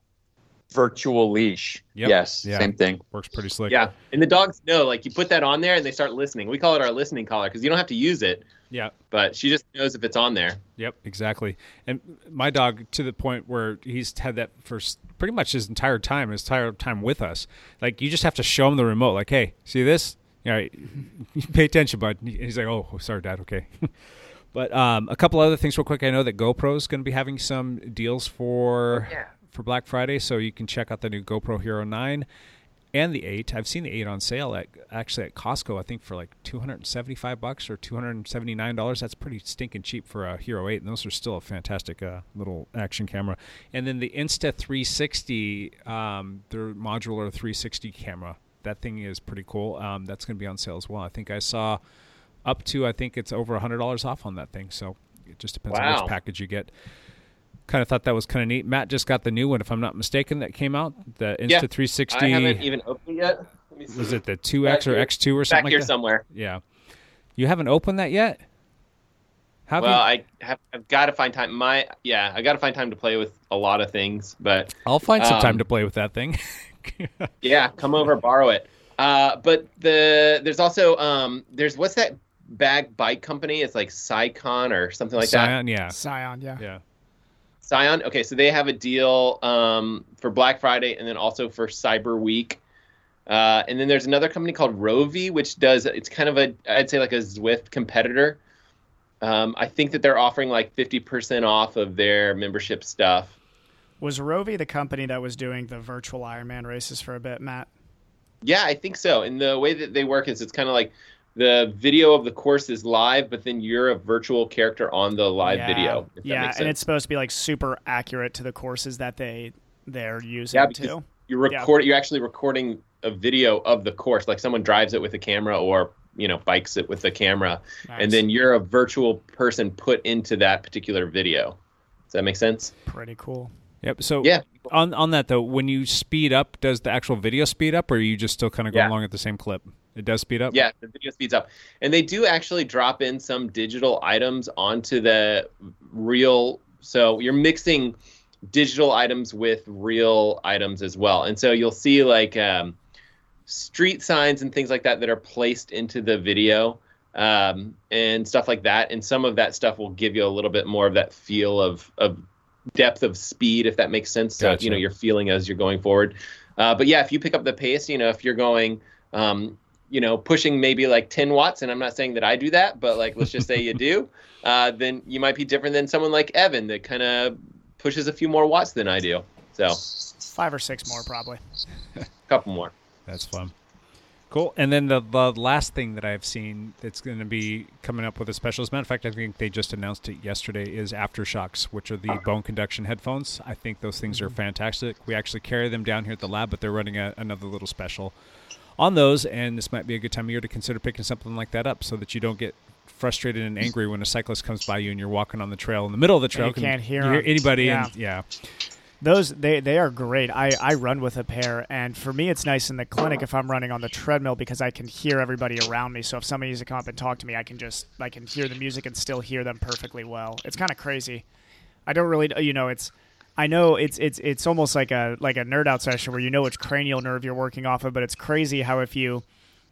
virtual leash. Yep. Yes. Yeah. Same thing. works pretty slick Yeah, and the dogs know. Like you put that on there, and they start listening. We call it our listening collar because you don't have to use it, yeah but she just knows if it's on there. Yep, exactly. And my dog, to the point where he's had that for pretty much his entire time, his entire time with us. Like you just have to show him the remote. Like, hey, see this? All right, pay attention, bud. And he's like, oh, sorry, Dad. Okay. but um, a couple other things, real quick. I know that GoPro is going to be having some deals for for Black Friday, so you can check out the new GoPro Hero Nine and the eight. I've seen the eight on sale at actually at Costco. I think for like two hundred and seventy five bucks or two hundred and seventy nine dollars. That's pretty stinking cheap for a Hero Eight, and those are still a fantastic uh, little action camera. And then the Insta three sixty, um, their modular three sixty camera. That thing is pretty cool. Um, that's going to be on sale as well. I think I saw up to I think it's over hundred dollars off on that thing. So it just depends on which package you get. Kind of thought that was kind of neat. Matt just got the new one, if I'm not mistaken, that came out. The Insta Yeah, 360. I haven't even opened it yet. Let me see. Was it the 2X or X2 or back something like here that? somewhere. Yeah. You haven't opened that yet? Have well, you? I have I've got to find time. My yeah, I got to find time to play with a lot of things, but I'll find some time um, to play with that thing. Yeah, come over, borrow it. Uh, but the there's also um there's what's that bag bike company? It's like Scicon or something like that. Scion, yeah. Scion, yeah. Yeah. Scion. Okay, so they have a deal um, for Black Friday and then also for Cyber Week. Uh, and then there's another company called Rouvy, which does it's kind of a I'd say like a Zwift competitor. Um, I think that they're offering like 50% off of their membership stuff. Was Rouvy the company that was doing the virtual Ironman races for a bit, Matt? Yeah, I think so. And the way that they work is it's kind of like the video of the course is live, but then you're a virtual character on the live yeah. video. Yeah, and it's supposed to be like super accurate to the courses that they they're using Yeah, because too. you're Yeah. you're actually recording a video of the course, like someone drives it with a camera or you know bikes it with a camera, Nice. and then you're a virtual person put into that particular video. Does that make sense? Pretty cool. Yep. So Yeah. on on that though, when you speed up, does the actual video speed up, or are you just still kind of going Yeah. along at the same clip? It does speed up. Yeah, the video speeds up, and they do actually drop in some digital items onto the real. So you're mixing digital items with real items as well, and so you'll see like um, street signs and things like that that are placed into the video um, and stuff like that. And some of that stuff will give you a little bit more of that feel of of depth of speed, if that makes sense. So Gotcha. you know you're feeling as you're going forward. Uh, but yeah, if you pick up the pace, you know if you're going. Um, you know, pushing maybe like 10 watts, and I'm not saying that I do that, but like let's just say you do, uh, then you might be different than someone like Evan that kind of pushes a few more watts than I do. So, Five or six more probably. a couple more. That's fun. Cool. And then the, the last thing that I've seen that's going to be coming up with a special, as a matter of fact, I think they just announced it yesterday, is AfterShokz, which are the bone conduction headphones. I think those things are fantastic. We actually carry them down here at the lab, but they're running a, another little special on those, and this might be a good time of year to consider picking something like that up so that you don't get frustrated and angry when a cyclist comes by you and you're walking on the trail in the middle of the trail. you can't hear 'em. anybody. Yeah. And, yeah. Those they they are great. I I run with a pair, and for me, it's nice in the clinic if I'm running on the treadmill because I can hear everybody around me. So if somebody needs to come up and talk to me, I can just I can hear the music and still hear them perfectly well. It's kind of crazy. I don't really you know it's. I know it's it's it's almost like a like a nerd out session where you know which cranial nerve you're working off of, but it's crazy how if you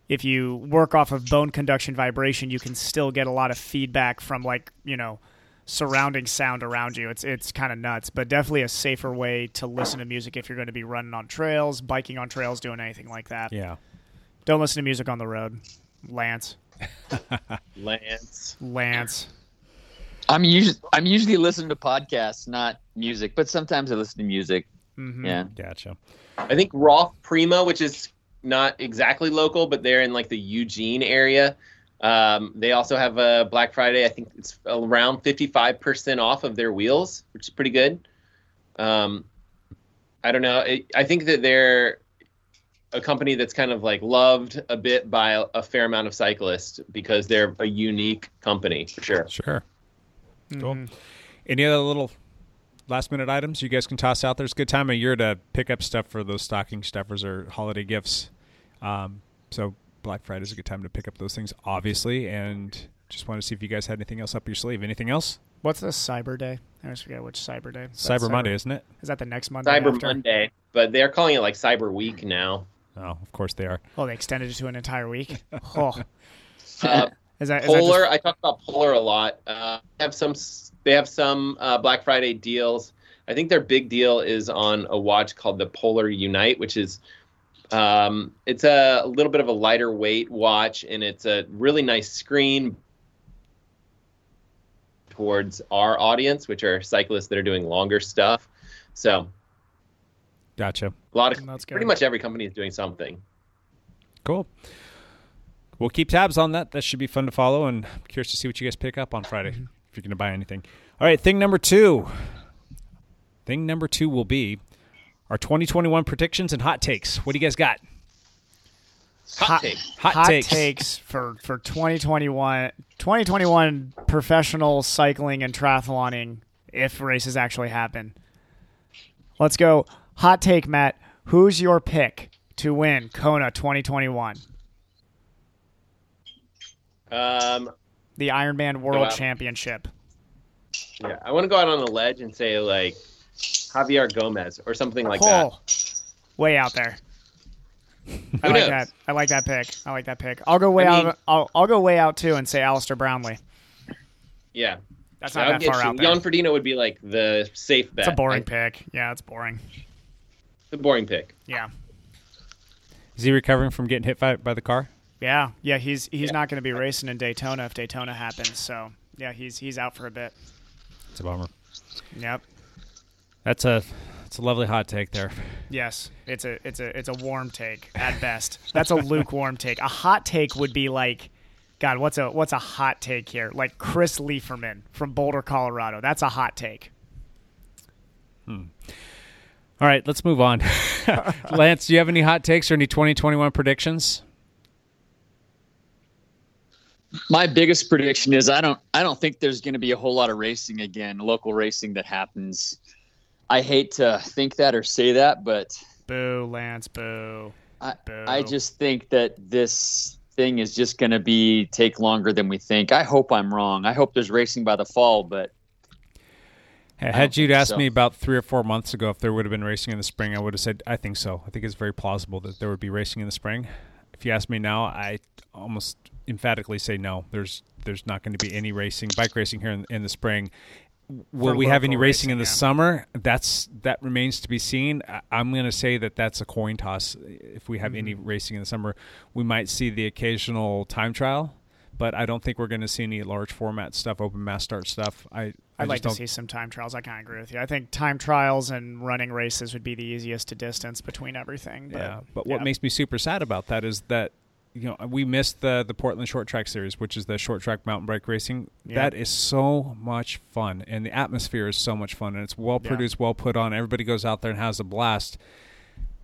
if you work off of bone conduction vibration, you can still get a lot of feedback from like you know surrounding sound around you. It's it's kind of nuts, but definitely a safer way to listen to music if you're going to be running on trails, biking on trails, doing anything like that. Yeah. Don't listen to music on the road, Lance. Lance. Lance. I'm usually I'm usually listening to podcasts, not music, but sometimes I listen to music. Mhm. Yeah. Gotcha. I think Rolf Prima, which is not exactly local, but they're in like the Eugene area. Um, they also have a Black Friday. I think it's around 55% off of their wheels, which is pretty good. Um, I don't know. It, I think that they're a company that's kind of like loved a bit by a, a fair amount of cyclists because they're a unique company for sure. Sure. Cool. Mhm. Any other little last minute items you guys can toss out there? It's a good time of year to pick up stuff for those stocking stuffers or holiday gifts. Um, so Black Friday is a good time to pick up those things, obviously. And just want to see if you guys had anything else up your sleeve. Anything else? What's the Cyber Day? I always forget which Cyber Day. Is Cyber Monday, isn't it? Is that the next Monday? Cyber after? Monday, but they're calling it like Cyber Week now. Oh, of course they are. Oh, they extended it to an entire week. Oh, Uh, is that, is that Polar, just- I talk about Polar a lot. Uh, they have some. They have some uh, Black Friday deals. I think their big deal is on a watch called the Polar Unite, which is um, it's a, little bit of a lighter weight watch, and it's a really nice screen towards our audience, which are cyclists that are doing longer stuff. So Gotcha. a lot of That's pretty good. much every company is doing something. Cool. We'll keep tabs on that. That should be fun to follow, and I'm curious to see what you guys pick up on Friday Mm-hmm. If you're going to buy anything. All right, thing number two. Thing number two will be our 2021 predictions and hot takes. What do you guys got? Hot, take. Hot takes. takes for for 2021 2021 professional cycling and triathloning if races actually happen. Let's go. Hot take, Matt. Who's your pick to win Kona 2021? Um, The Ironman World Wow. Championship. Yeah, I want to go out on a ledge and say like Javier Gomez or something like that. oh, way out there. I like knows? that. I like that pick. I like that pick. I'll go way I mean- out. I'll, I'll go way out too and say Alistair Brownlee. Yeah, That's That not would that far you. out there. Jan Frodeno would be like the safe bet. It's a boring I- pick. Yeah, it's boring. The boring pick. Yeah. Is he recovering from getting hit by, by the car? Yeah, yeah, he's he's not going to be racing in Daytona if Daytona happens. So yeah, he's he's out for a bit. It's a bummer. Yep. That's a that's a lovely hot take there. Yes, it's a it's a it's a warm take at best. That's a lukewarm take. A hot take would be like, God, what's a what's a hot take here? Like Chris Leiferman from Boulder, Colorado. That's a hot take. Hmm. All right, let's move on. Lance, do you have any hot takes or any 2021 predictions? My biggest prediction is I don't I don't think there's going to be a whole lot of racing again, local racing that happens. I hate to think that or say that, but Boo, Lance. Boo. I, Boo. I just think that this thing is just going to be take longer than we think. I hope I'm wrong. I hope there's racing by the fall, but Had you asked so. me about three or four months ago if there would have been racing in the spring, I would have said I think so. I think it's very plausible that there would be racing in the spring. If you ask me now, I almost emphatically say no. There's there's not going to be any racing, bike racing here in, in the spring. Will For we have any local racing in the yeah. summer? That's that remains to be seen. I, I'm going to say that that's a coin toss. If we have any Mm-hmm. racing in the summer, we might see the occasional time trial, but I don't think we're going to see any large format stuff, open mass start stuff. I I'd like to see some time trials. I kind of agree with you. I think time trials and running races would be the easiest to distance between everything. But, yeah, but what makes me super sad about that is that you know we missed the the Portland Short Track Series, which is the short track mountain bike racing. Yeah. That is so much fun, and the atmosphere is so much fun, and it's well Yeah. produced, well put on. Everybody goes out there and has a blast.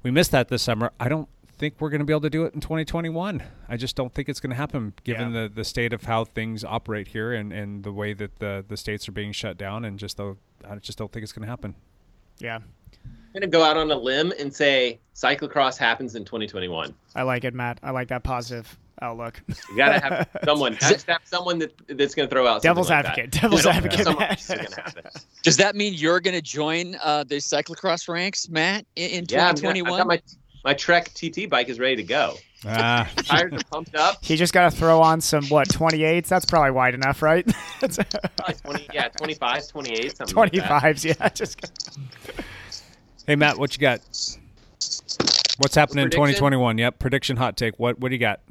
We missed that this summer. I don't think we're going to be able to do it in 2021. I just don't think it's going to happen, given Yeah. the the state of how things operate here and and the way that the the states are being shut down, and just the I just don't think it's going to happen. yeah, I'm gonna go out on a limb and say cyclocross happens in 2021. I like it, Matt. I like that positive outlook. You gotta have someone. You have to have someone that that's gonna throw out. something Devil's like advocate. That. Devil's advocate, think someone Matt. else is gonna happen. does that mean you're going to join uh, the cyclocross ranks, Matt, in, in Yeah, I'm 2021? Got my my Trek TT bike is ready to go. Ah, Tires are pumped up. he just got to throw on some what 28s. That's probably wide enough, right? Probably 20, yeah, 25, 28, something like that. 25s. Yeah, just hey Matt, what you got? What's happening in 2021? Yep, prediction hot take. What what do you got?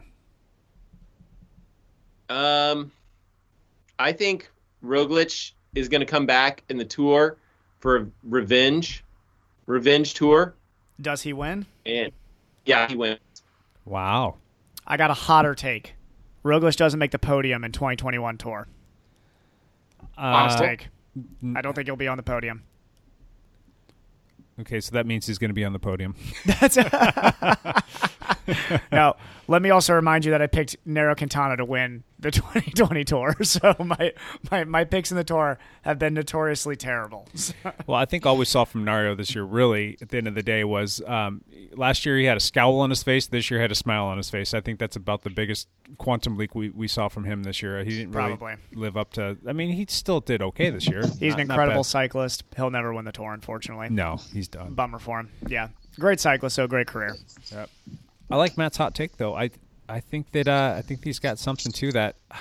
Um, I think Roglic is going to come back in the tour for revenge, revenge tour, Does he win? and yeah, he wins. Wow. I got a hotter take. Roglic doesn't make the podium in 2021 tour. Honest Uh, take. I don't think he'll be on the podium. Okay, so that means he's going to be on the podium. That's now. Let me also remind you that I picked Nairo Quintana to win the 2020 tour. So my my, my picks in the tour have been notoriously terrible. well, I think all we saw from Nairo this year, really, at the end of the day, was um, last year he had a scowl on his face. This year had a smile on his face. I think that's about the biggest quantum leap we, we saw from him this year. He didn't really Probably. live up to. I mean, he still did okay this year. He's Not- an incredible cyclist. He'll never win the tour, unfortunately. No, he's done. Bummer for him. Yeah, great cyclist, so great career. Yep. I like Matt's hot take though. I I think that uh, I think he's got something to that.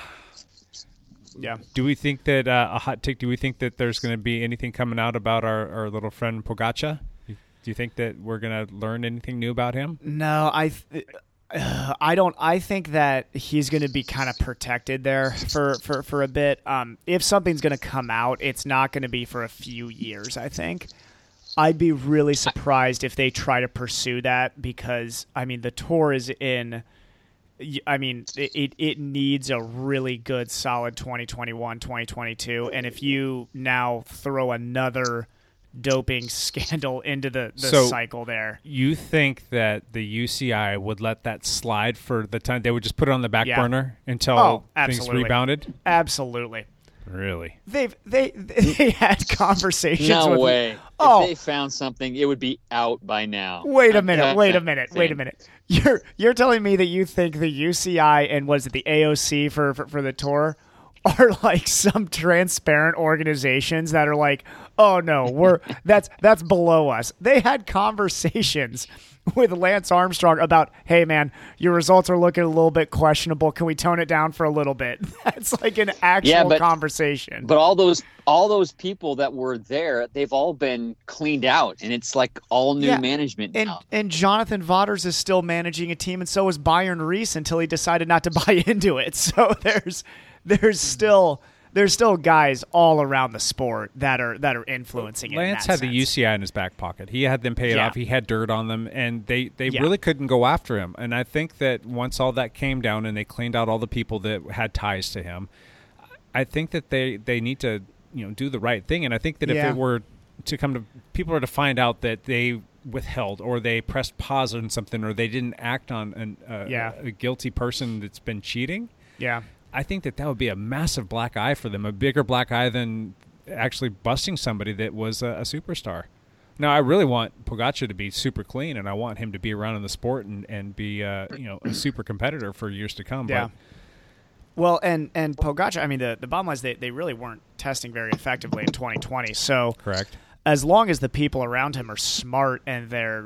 Yeah. Do we think that uh, a hot take? Do we think that there's going to be anything coming out about our, our little friend Pogacar? Do you think that we're going to learn anything new about him? No, I. Th- I don't. I think that he's going to be kind of protected there for, for, for a bit. Um, if something's going to come out, it's not going to be for a few years. I think. I'd be really surprised if they try to pursue that because I mean the tour is in. I mean it, it, it needs a really good solid 2021 2022 and if you now throw another doping scandal into the, the So- cycle there You think that the UCI would let that slide for the time? They would just put it on the back Yeah. burner until Oh, things rebounded. Absolutely. Really? They've they they had conversations. No with, way. Oh, If they found something, it would be out by now. wait a I'm minute. not Wait a minute. Wait a minute. You're you're telling me that you think the UCI and was it the AOC for for, for the tour are like some transparent organizations that are like, oh no, we're that's that's below us. They had conversations with Lance Armstrong about, hey man, your results are looking a little bit questionable. Can we tone it down for a little bit? That's like an actual Yeah, but- conversation. But all those all those people that were there, they've all been cleaned out, and it's like all new Yeah. management And now. and Jonathan Vaughters is still managing a team, and so is Bjarne Riis until he decided not to buy into it. So there's there's mm-hmm. still there's still guys all around the sport that are that are influencing it. Lance that had the. UCI in his back pocket. He had them pay it Yeah. off. He had dirt on them, and they, they Yeah. really couldn't go after him. And I think that once all that came down and they cleaned out all the people that had ties to him, I think that they, they need to you know do the right thing. And I think that if Yeah. it were to come to people are to find out that they withheld or they pressed pause on something or they didn't act on an, uh, Yeah. a guilty person that's been cheating. Yeah. I think that that would be a massive black eye for them, a bigger black eye than actually busting somebody that was a, a superstar. Now, I really want Pogacar to be super clean, and I want him to be around in the sport and, and be uh, you know a super competitor for years to come. Yeah. But Well, and and Pogacar, I mean, the the bottom line is they they really weren't testing very effectively in 2020. So correct. as long as the people around him are smart and they're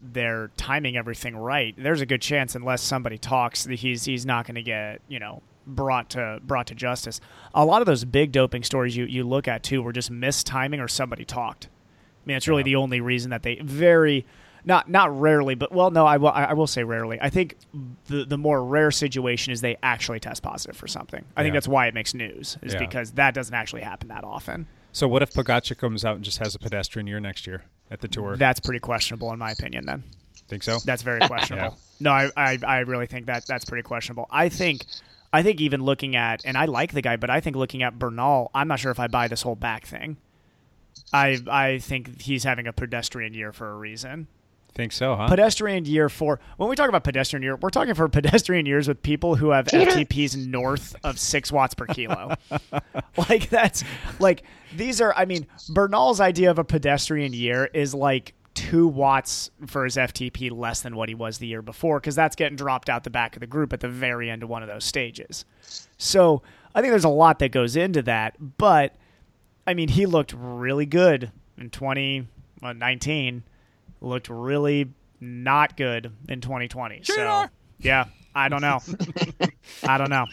they're timing everything right, there's a good chance unless somebody talks that he's he's not going to get you know brought to brought to justice. A lot of those big doping stories you you look at too were just mistiming or somebody talked. I mean, it's really the only reason that they very not not rarely, but well, no, I will I will say rarely. I think the the more rare situation is they actually test positive for something. I think that's why it makes news is Yeah. because that doesn't actually happen that often. So, what if Pogacar comes out and just has a pedestrian year next year at the tour? That's pretty questionable in my opinion. Then think so. that's very questionable. No, I, I I really think that that's pretty questionable. I think I think even looking at and I like the guy, but I think looking at Bernal, I'm not sure if I buy this whole back thing. I I think he's having a pedestrian year for a reason. Think so, huh? Pedestrian year for when we talk about pedestrian year, we're talking for pedestrian years with people who have FTPs north of six watts per kilo. like that's like these are. I mean, Bernal's idea of a pedestrian year is like two watts for his FTP less than what he was the year before because that's getting dropped out the back of the group at the very end of one of those stages. So I think there's a lot that goes into that, but I mean, he looked really good in 2019. Uh, looked really not good in 2020. So yeah, I don't know. I don't know.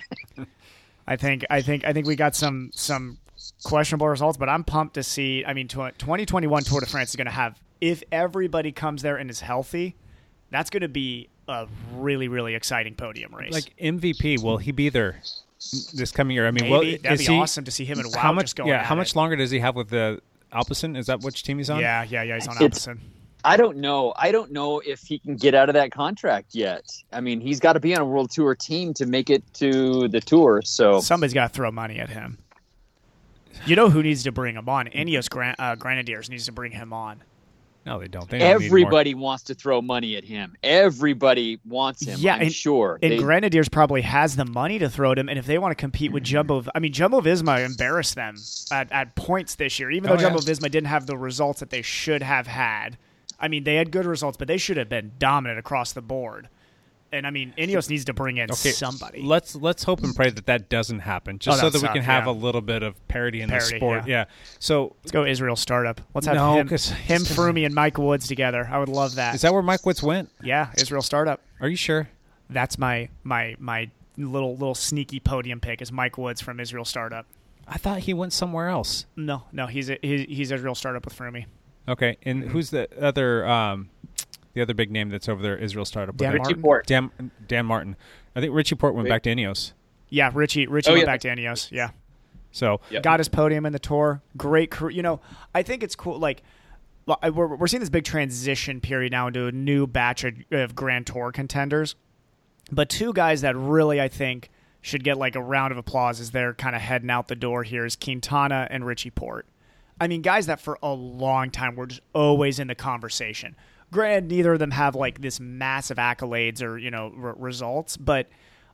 I think I think I think we got some some questionable results, but I'm pumped to see. I mean, 2021 Tour de France is going to have if everybody comes there and is healthy, that's going to be a really really exciting podium race. Like MVP, will he be there this coming year. I mean, Maybe. well, That'd is be he- awesome to see him and how Wout much? just going yeah, at how it. much longer does he have with the Alpecin? Is that which team he's on? Yeah, yeah, yeah. He's on It's- Alpecin. I don't know. I don't know if he can get out of that contract yet. I mean, he's got to be on a World Tour team to make it to the tour. So Somebody's got to throw money at him. You know who needs to bring him on? Ineos Gran- uh, Grenadiers needs to bring him on. No, they don't. They don't everybody wants to throw money at him. Everybody wants him. Yeah, I'm and- sure. And They- Grenadiers probably has the money to throw at him, and if they want to compete with mm-hmm. Jumbo, I mean, Jumbo Visma embarrassed them at, at points this year, even oh, though Oh, yeah. Jumbo Visma didn't have the results that they should have had. I mean, they had good results, but they should have been dominant across the board. And I mean, Ineos needs to bring in Okay, somebody. Let's let's hope and pray that that doesn't happen, just Oh, so that we can have yeah. a little bit of parity in Parity, the sport. yeah. Yeah. So Let's go Israel startup. Let's have No, him, him, he's Froome, and Mike Woods together. I would love that. is that where Mike Woods went? yeah, Israel startup. Are you sure? That's my my my little little sneaky podium pick is Mike Woods from Israel startup. I thought he went somewhere else. No, no, he's a, he's, he's Israel startup with Froome. Okay, and who's the other um, the other big name that's over there? Israel startup. with Dan? Richie Martin? Porte. Dan, Dan Martin. I think Richie Porte went Wait. back to Ineos. Yeah, Richie Richie Oh, went yeah. back to Ineos. Yeah. So Yep. got his podium in the tour. Great career. You know, I think it's cool. Like, we're, we're seeing this big transition period now into a new batch of, of Grand Tour contenders. But two guys that really, I think, should get like a round of applause as they're kind of heading out the door here is Quintana and Richie Porte. I mean, guys that for a long time were just always in the conversation. Granted, neither of them have like this massive accolades or you know r- results, but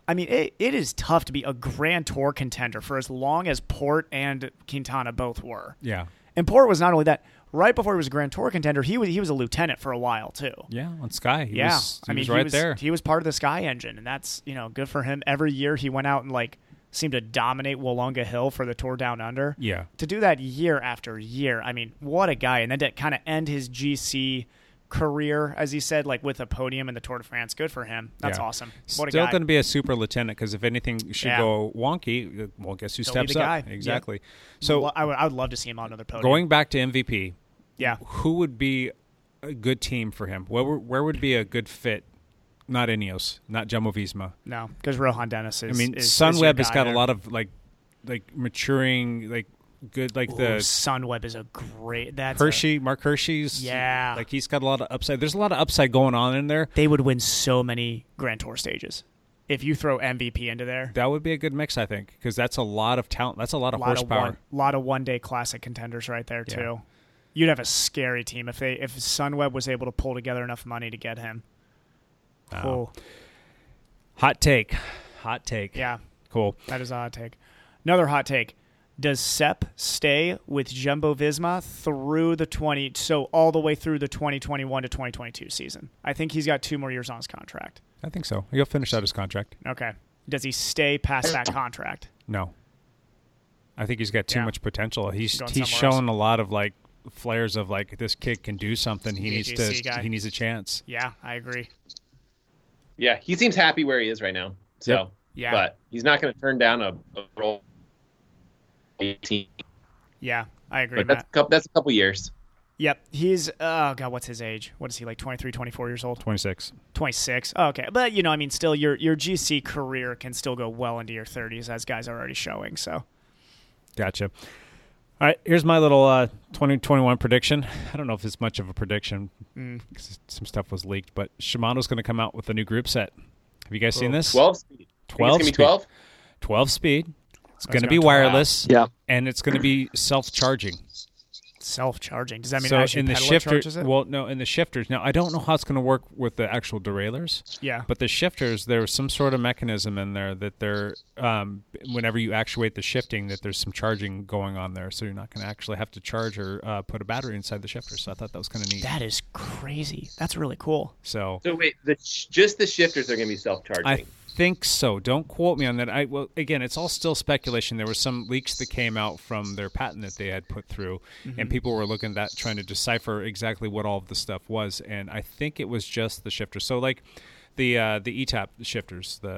I mean, it, it is tough to be a Grand Tour contender for as long as Porte and Quintana both were. yeah, And Porte was not only that. Right before he was a Grand Tour contender, he was he was a lieutenant for a while too. yeah, on Sky. He yeah, was, he I mean, was he right was there. He was part of the Sky engine, and that's you know good for him. Every year he went out and like seemed to dominate Willunga Hill for the Tour Down Under. Yeah. to do that year after year, I mean, what a guy! And then to kind of end his GC career, as he said, like with a podium in the Tour de France. Good for him. That's Yeah. awesome. What Still going to be a super lieutenant because if anything should Yeah. go wonky, uh, well, guess who He'll steps up? guy. Exactly. So So I would, I would love to see him on another podium. going back to MVP, yeah, who would be a good team for him? Where would- where would be a good fit? Not Ineos, not Jumbo Visma. no, because Rohan Dennis is. I mean, is, is Sunweb has got there. a lot of like like maturing, like good, like Ooh, the Sunweb is a great. That's a- Hirschi, Marc Hirschi's. Yeah. like he's got a lot of upside. There's a lot of upside going on in there. they would win so many Grand Tour stages if you throw MVP into there. That would be a good mix, I think, because that's a lot of talent. That's a lot of lot horsepower. Of one, lot of one day classic contenders right there Yeah. too. You'd have a scary team if they if Sunweb was able to pull together enough money to get him. Oh, Hot take, hot take. yeah, cool. that is a hot take. Another hot take. Does Sepp stay with Jumbo Visma through the 20 so all the way through the 2021 to 2022 season? I think he's got two more years on his contract. I think so. He'll finish out his contract. Okay. Does he stay past that contract? No, I think he's got too Yeah. much potential. He's Going he's somewhere else. shown a lot of like flares of like this kid can do something. He needs VGC to. guy. He needs a chance. Yeah, I agree. Yeah, he seems happy where he is right now. So, Yep. Yeah. but he's not going to turn down a, a role. 18. Yeah, I agree. But that's a couple, that's a couple years. Yep, he's oh god, what's his age? What is he like 23, 24 years old? Twenty six. 26. Oh, okay. But you know, I mean still your your GC career can still go well into your 30s as guys are already showing. So, Gotcha. All right, here's my little uh, 2021 prediction. I don't know if it's much of a prediction Mm. 'cause some stuff was leaked, but Shimano's going to come out with a new group set. Have you guys seen this? 12 speed. 12 speed. it's gonna be 12? 12 speed. It's going to be gonna- wireless. Yeah. And it's going to be self-charging. self-charging. Does that mean so actually in the pedaler shifter, it? well, no, in the shifters. Now I don't know how it's going to work with the actual derailleurs. Yeah. But the shifters, there's some sort of mechanism in there that they're, um, whenever you actuate the shifting, that there's some charging going on there, so you're not going to actually have to charge or uh, put a battery inside the shifter. So I thought that was kind of neat. that is crazy. That's really cool. so So wait, the, just the shifters are going to be self-charging. I think so. Don't quote me on that. I well, again, it's all still speculation. There were some leaks that came out from their patent that they had put through, Mm-hmm. and people were looking at that trying to decipher exactly what all of the stuff was. And I think it was just the shifter. So like the uh, the ETAP shifters, the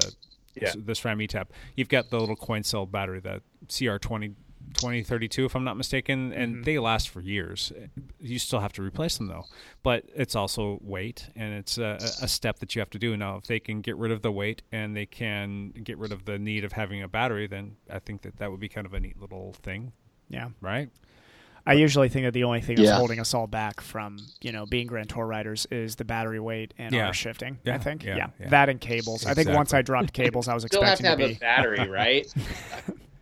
Yeah. the SRAM ETAP. You've got the little coin cell battery, the CR20 2032, if I'm not mistaken, and Mm-hmm. they last for years. You still have to replace them though, but it's also weight, and it's a, a step that you have to do. Now, if they can get rid of the weight and they can get rid of the need of having a battery, then I think that that would be kind of a neat little thing, Yeah. right? I usually think that the only thing that's Yeah. holding us all back from you know being Grand Tour riders is the battery weight and Yeah. our shifting. Yeah, I think, yeah, yeah, yeah. that and cables. I think once I dropped cables, I was Still have expecting to have be a battery, right?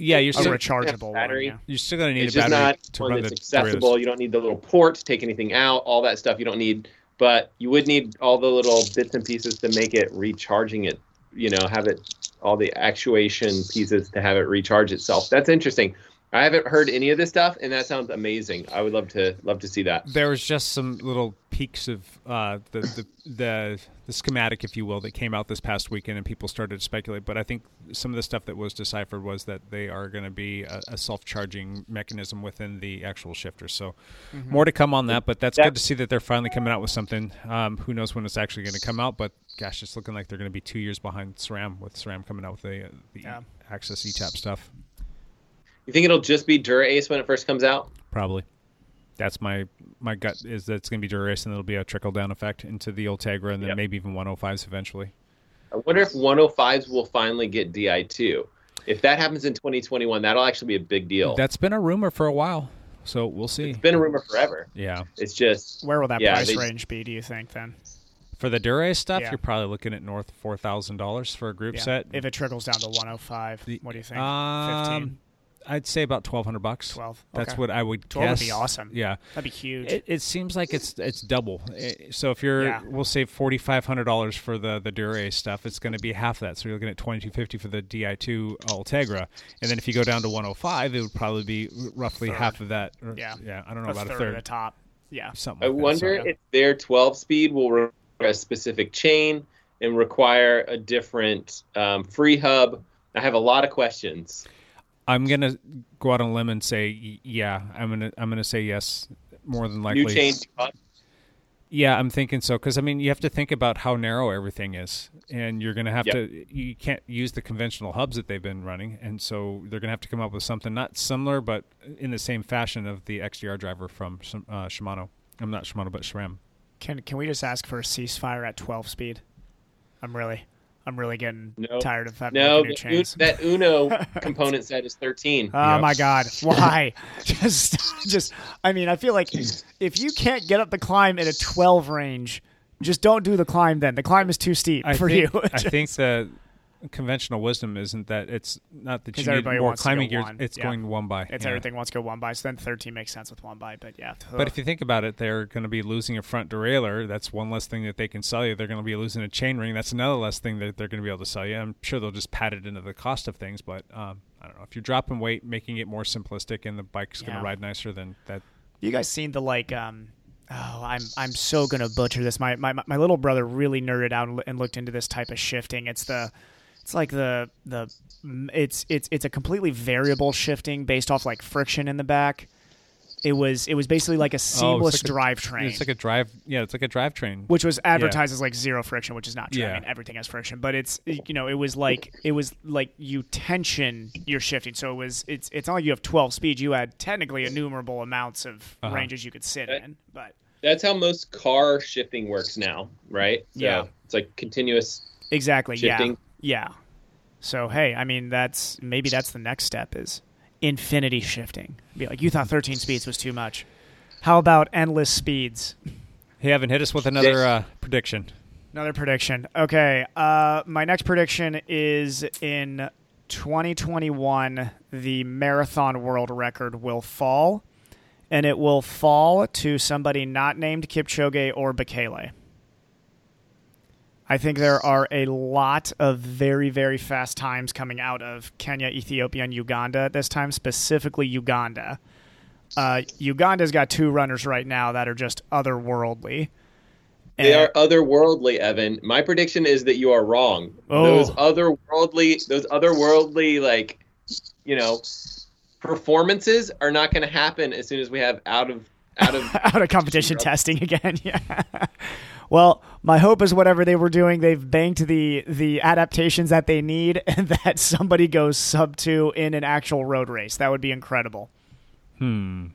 Yeah, you're a still rechargeable one, yeah. You're still going to need it's a just battery not to one run that's the accessible. You don't need the little port to take anything out, all that stuff. You don't need, but you would need all the little bits and pieces to make it recharging it. You know, have it all the actuation pieces to have it recharge itself. That's interesting. I haven't heard any of this stuff, and that sounds amazing. I would love to love to see that. there was just some little peaks of uh, the, the the the schematic, if you will, that came out this past weekend, and people started to speculate. But I think some of the stuff that was deciphered was that they are going to be a, a self-charging mechanism within the actual shifter. So Mhm. more to come on that. But that's That- good to see that they're finally coming out with something. Um, who knows when it's actually going to come out? But gosh, it's looking like they're going to be two years behind SRAM with SRAM coming out with the the AXS ETAP stuff. You think it'll just be Dura Ace when it first comes out? Probably. That's my my gut is that it's going to be Dura-Ace and it'll be a trickle down effect into the Ultegra and then Yep. maybe even 105s eventually. I wonder if 105s will finally get Di2. If that happens in 2021, that'll actually be a big deal. That's been a rumor for a while, so we'll see. it's been a rumor forever. Yeah. It's just Where will that yeah, price they- range be? Do you think then? For the Dura-Ace stuff, Yeah. you're probably looking at north four thousand dollars for a group Yeah. set. If it trickles down to 105, what do you think? Um, 15. I'd say about twelve hundred bucks. 12, That's what I would 12 would be awesome. Yeah, That'd be huge. It, it seems like it's it's double. Eh, So if you're, Yeah. we'll say forty five hundred dollars for the the Dura stuff, it's going to be half that. So you're looking at twenty two fifty for the Di two Ultegra, and then if you go down to one hundred five, it would probably be roughly Third. half of that. or- Yeah. yeah. I don't know A about third a third. of the top. Yeah. something. I like that. wonder So, yeah. if their 12 speed will require a specific chain and require a different um, free hub. I have a lot of questions. I'm gonna go out on a limb and say yeah. I'm gonna I'm gonna say yes. More than likely. New chain. Yeah, I'm thinking so because I mean you have to think about how narrow everything is, and you're going to have Yep. to. You can't use the conventional hubs that they've been running, and so they're going to have to come up with something not similar, but in the same fashion of the XDR driver from uh, Shimano. I'm not Shimano, but SRAM. Can can we just ask for a ceasefire at 12 speed? I'm really I'm really getting No. tired of having No, new the chains. Un- that Uno component set is 13. Oh my God! Why? just, just. I mean, I feel like if you can't get up the climb at a 12 range, just don't do the climb. Then the climb is too steep I for think, you. I think the conventional wisdom isn't that it's not that you need more climbing to go gears. one. It's Yeah. going one by. It's yeah. everything wants to go one by. So then 13 makes sense with one by. But yeah. But if you think about it, they're going to be losing a front derailleur. That's one less thing that they can sell you. They're going to be losing a chain ring. That's another less thing that they're going to be able to sell you. I'm sure they'll just pad it into the cost of things. But um, I don't know if you're dropping weight, making it more simplistic, and the bike's going to ride nicer, then that. You guys seen the like? um Oh, I'm I'm so gonna butcher this. My my my little brother really nerded out and looked into this type of shifting. It's the it's like the the it's it's it's a completely variable shifting based off like friction in the back. It was it was basically like a seamless Oh, like a- drivetrain. It's like a drive. Yeah, it's like a drivetrain. which was Yeah. advertised as like zero friction, which is not true. I mean, everything has friction, but it's you know, it was like it was like you tension your shifting. So it was it's it's not like you have twelve speeds. You had technically innumerable amounts of Uh-huh. ranges you could sit in, but That's how most car shifting works now, right? So Yeah. It's like continuous. exactly, Shifting. yeah, yeah. So hey, I mean, that's maybe that's the next step is infinity shifting. Be like, you thought thirteen speeds was too much. How about endless speeds? Hey, Evan, hit us with another uh, prediction. Another prediction. Okay. Uh, my next prediction is in 2021, the marathon world record will fall, and it will fall to somebody not named Kipchoge or Bekele. I think there are a lot of very, very fast times coming out of Kenya, Ethiopia, and Uganda at this time, specifically Uganda. Uh, Uganda's got two runners right now that are just otherworldly. They are otherworldly, Evan. My prediction is that you are wrong. Oh. Those otherworldly, those otherworldly, like, you know, performances are not going to happen as soon as we have out of out of out of competition testing again. Yeah. Well, my hope is whatever they were doing, they've banked the the adaptations that they need, and that somebody goes sub two in an actual road race. That would be incredible. Hmm.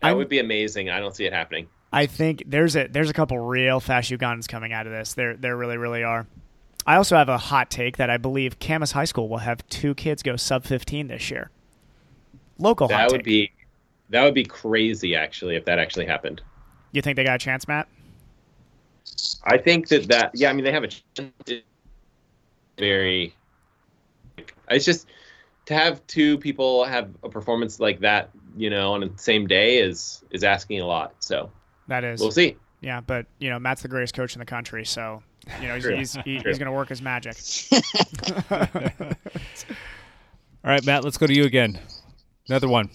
That I'm- would be amazing. I don't see it happening. I think there's a there's a couple real fast Ugandans coming out of this. There there really really are. I also have a hot take that I believe Camas High School will have two kids go sub 15 this year. Local hot that would take. be that would be crazy actually if that actually happened. You think they got a chance, Matt? I think that that yeah, I mean they have a very. It's just to have two people have a performance like that, you know, on the same day is is asking a lot. So That is. we'll see. Yeah, but you know Matt's the greatest coach in the country, so you know he's True. he's, he, he's going to work his magic. All right, Matt, let's go to you again. Another one.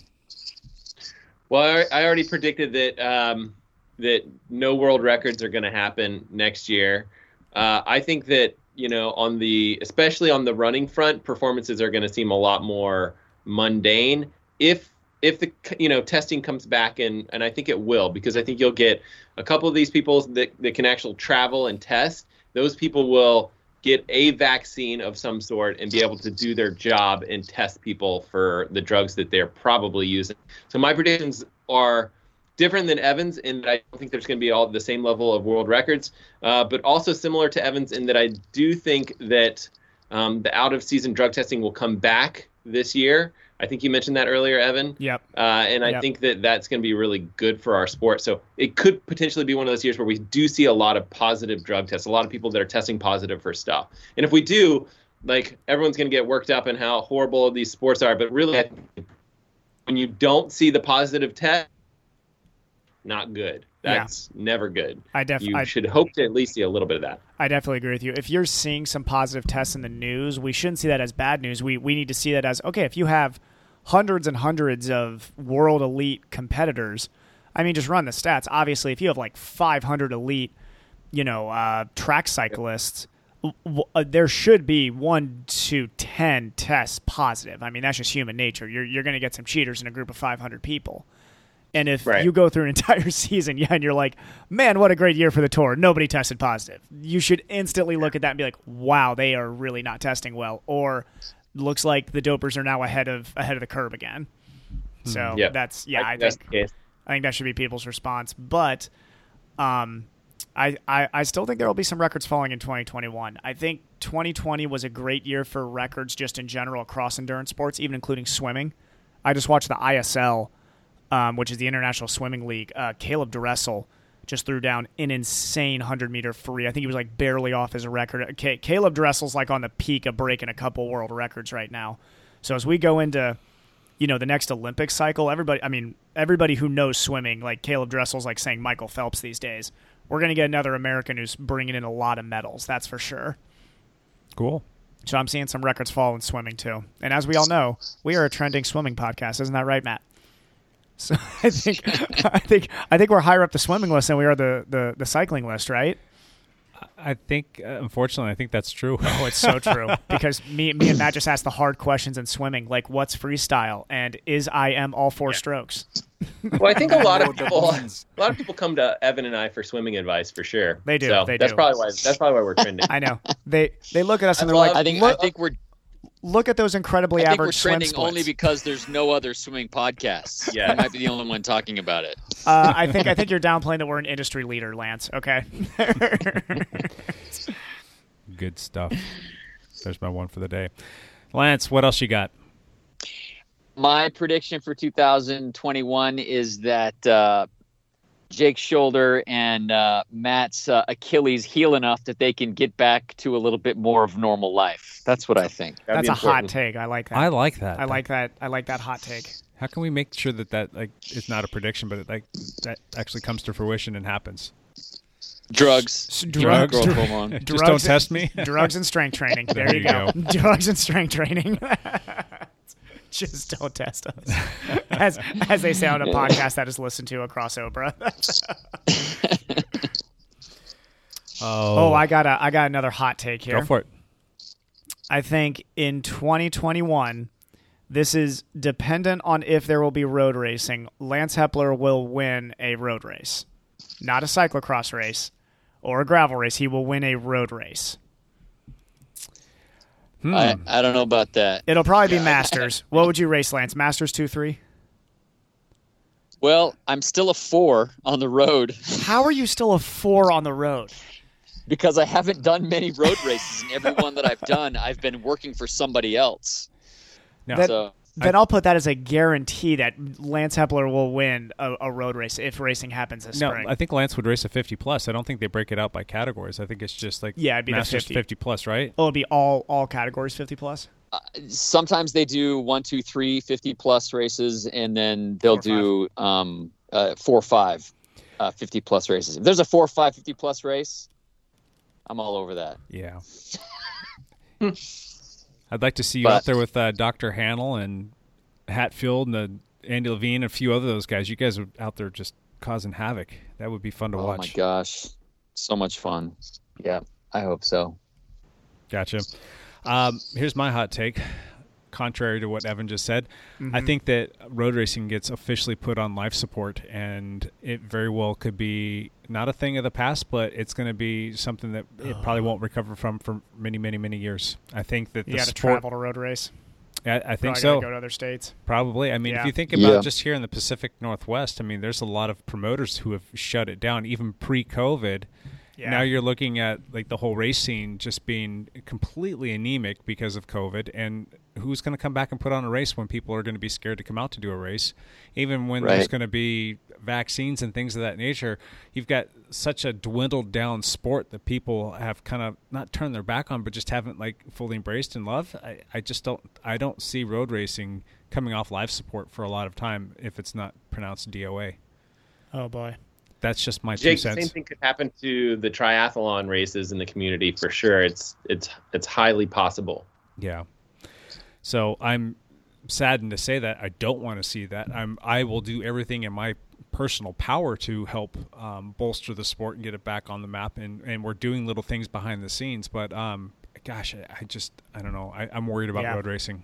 Well, I, I already predicted that um, that no world records are going to happen next year. Uh, I think that you know on the especially on the running front, performances are going to seem a lot more mundane if if the you know testing comes back and and I think it will because I think you'll get a couple of these people that that can actually travel and test. Those people will get a vaccine of some sort and be able to do their job and test people for the drugs that they're probably using. So my predictions are different than Evans in that I don't think there's going to be all the same level of world records, uh, but also similar to Evans in that I do think that um, the out of season drug testing will come back this year. I think you mentioned that earlier, Evan. Yep. Uh, and I Yep. think that that's going to be really good for our sport. So it could potentially be one of those years where we do see a lot of positive drug tests, a lot of people that are testing positive for stuff. And if we do, like everyone's going to get worked up in how horrible these sports are. But really, when you don't see the positive test, not good. Yeah. That's never good. I def- you I- should hope to at least see a little bit of that. I definitely agree with you. If you're seeing some positive tests in the news, we shouldn't see that as bad news. We we need to see that as okay. If you have hundreds and hundreds of world elite competitors, I mean, just run the stats. Obviously, if you have like 500 elite, you know, uh, track cyclists, uh, there should be one to ten tests positive. I mean, that's just human nature. You're you're going to get some cheaters in a group of 500 people. And if Right. you go through an entire season, yeah, and you're like, man, what a great year for the tour. Nobody tested positive. You should instantly look at that and be like, wow, they are really not testing well. Or looks like the dopers are now ahead of ahead of the curve again. So Yeah. that's yeah, I, I think that's think the case. I think that should be people's response. But um, I, I I still think there will be some records falling in 2021. I think 2020 was a great year for records just in general across endurance sports, even including swimming. I just watched the ISL, um, which is the International Swimming League. Uh, Caleb Dressel just threw down an insane 100 meter free. I think he was like barely off his record. Ca- Caleb Dressel's like on the peak of breaking a couple world records right now. So as we go into you know the next Olympic cycle, everybody I mean everybody who knows swimming, like Caleb Dressel's like saying Michael Phelps these days. We're going to get another American who's bringing in a lot of medals, that's for sure. Cool. So I'm seeing some records fall in swimming too. And as we all know, we are a trending swimming podcast, isn't that right, Matt? So I think I think I think we're higher up the swimming list than we are the the, the cycling list, right? I think, uh, unfortunately, I think that's true. Oh, it's so true. because me, me and Matt just asked the hard questions in swimming, like what's freestyle and is I am all four strokes. Well, I think a lot of people, a lot of people come to Evan and I for swimming advice for sure. They do, So they that's do. probably why. That's probably why we're trending. I know they they look at us and they're Well, like, I think look, I think we're look at those incredibly I think we're average swim trending splits. only because there's no other swimming podcasts. Yeah. I might be the only one talking about it. uh, I think I think you're downplaying that we're an industry leader, Lance. Okay. Good stuff. There's my one for the day. Lance, what else you got? My prediction for 2021 is that uh, Jake's shoulder and uh, Matt's uh, Achilles heal enough that they can get back to a little bit more of normal life. That's what I think. That'd That's be a hot take. I like that. I like that. I like that. I like that hot take. How can we make sure that that like is not a prediction, but it like that actually comes to fruition and happens? Drugs. drugs. Growth hormone. Just don't Drugs- test me. Drugs and strength training. There, There you you go. Drugs and strength training. Just don't test us. As as they say on a podcast that is listened to across Oprah. Oh, oh, I got a I got another hot take here. go for it. I think in 2021, this is dependent on if there will be road racing. Lance Hepler will win a road race, not a cyclocross race, or a gravel race, he will win a road race. Hmm. I, I don't know about that. It'll probably be Masters. what would you race, Lance? Masters two three. Well, I'm still a four on the road How are you still a four on the road? because I haven't done many road races, and every one that I've done, I've been working for somebody else. Then, So then I'll put that as a guarantee that Lance Hepler will win a, a road race if racing happens this No, spring. I think Lance would race a 50 plus. I don't think they break it out by categories. I think it's just like Yeah, it'd be the Masters 50. 50 plus, right? Oh, it'll be all all categories fifty plus. sometimes they do one, two, three 50 plus races, and then they'll do um, uh, four or five uh, 50 plus races. If there's a four or five 50 plus race, I'm all over that. Yeah. I'd like to see you But- out there with uh, Dr. Hannell and Hatfield and uh, Andy Levine and a few other those guys. You guys are out there just causing havoc. That would be fun to watch. Oh my gosh, so much fun. Yeah, I hope so. Gotcha. Um, here's my hot take. Contrary to what Evan just said, I Mhm. think that road racing gets officially put on life support, and it very well could be not a thing of the past, but it's going to be something that it probably won't recover from for many, many, many years. I think that You got to travel to road race. I, I think so. Go to other states. Probably. I mean, Yeah. if you think about Yeah. just here in the Pacific Northwest, I mean, there's a lot of promoters who have shut it down, even pre-COVID. Yeah. Now you're looking at like the whole race scene just being completely anemic because of COVID, and who's going to come back and put on a race when people are going to be scared to come out to do a race, even when there's going to be vaccines and things of that nature. You've got such a dwindled down sport that people have kind of not turned their back on, but just haven't like fully embraced and loved. I, I just don't I don't see road racing coming off life support for a lot of time if it's not pronounced DOA. Oh boy. That's just my Jake, two cents. same thing could happen to the triathlon races in the community for sure. It's it's it's highly possible. Yeah. So I'm saddened to say that I don't want to see that. I'm I will do everything in my personal power to help um, bolster the sport and get it back on the map. And, and we're doing little things behind the scenes. But um, gosh, I, I just I don't know. I, I'm worried about Yeah. road racing.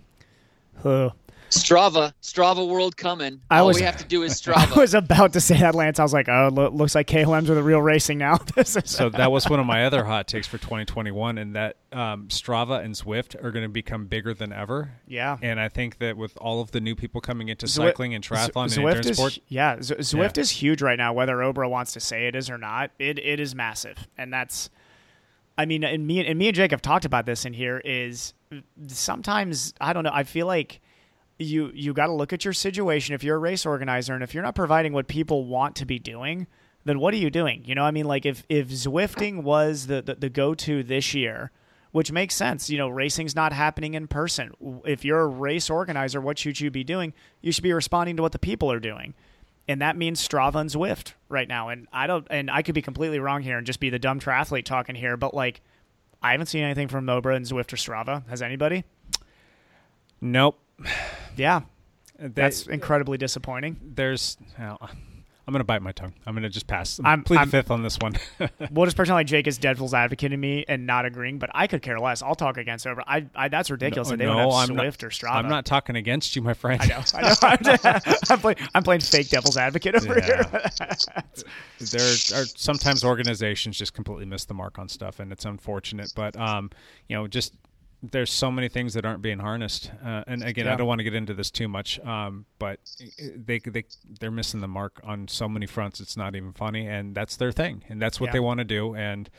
Huh. Strava, Strava World coming. I All was- we have to do is Strava. I was about to say that, Lance. I was like, oh, lo- looks like KOMs are the real racing now. So that was one of my other hot takes for 2021, and that um, Strava and Zwift are going to become bigger than ever. Yeah. And I think that with all of the new people coming into Zwi- cycling and triathlon Z- and Zwift endurance is, sport, Yeah, Z- Zwift Yeah. is huge right now. Whether Obra wants to say it is or not, it it is massive, and that's. I mean, and me and me and Jake have talked about this in here. Is sometimes I don't know. I feel like you you got to look at your situation. If you're a race organizer, and if you're not providing what people want to be doing, then what are you doing? You know, I mean, like if if Zwifting was the the, the go to this year. Which makes sense. You know, racing's not happening in person. If you're a race organizer, what should you be doing? You should be responding to what the people are doing. And that means Strava and Zwift right now. And I don't and I could be completely wrong here and just be the dumb triathlete talking here, but like I haven't seen anything from Mobra and Zwift or Strava. Has anybody? nope. Yeah. They- That's incredibly disappointing. there's oh, I'm going to bite my tongue. I'm going to just pass. I'm, I'm- plead I'm- fifth on this one. We'll just personally, like Jake is devil's advocate to me and not agreeing, but I could care less. I'll talk against Over. I, I that's ridiculous that they don't have I'm Zwift not, or Strava. I'm not talking against you, my friend. I know. I know. I'm, playing, I'm playing fake devil's advocate over Yeah. here. there are sometimes organizations just completely miss the mark on stuff, and it's unfortunate. But um, you know, just there's so many things that aren't being harnessed. Uh, and again, I don't want to get into this too much, um, but they they they're missing the mark on so many fronts. It's not even funny, and that's their thing, and that's what Yeah. they want to do. And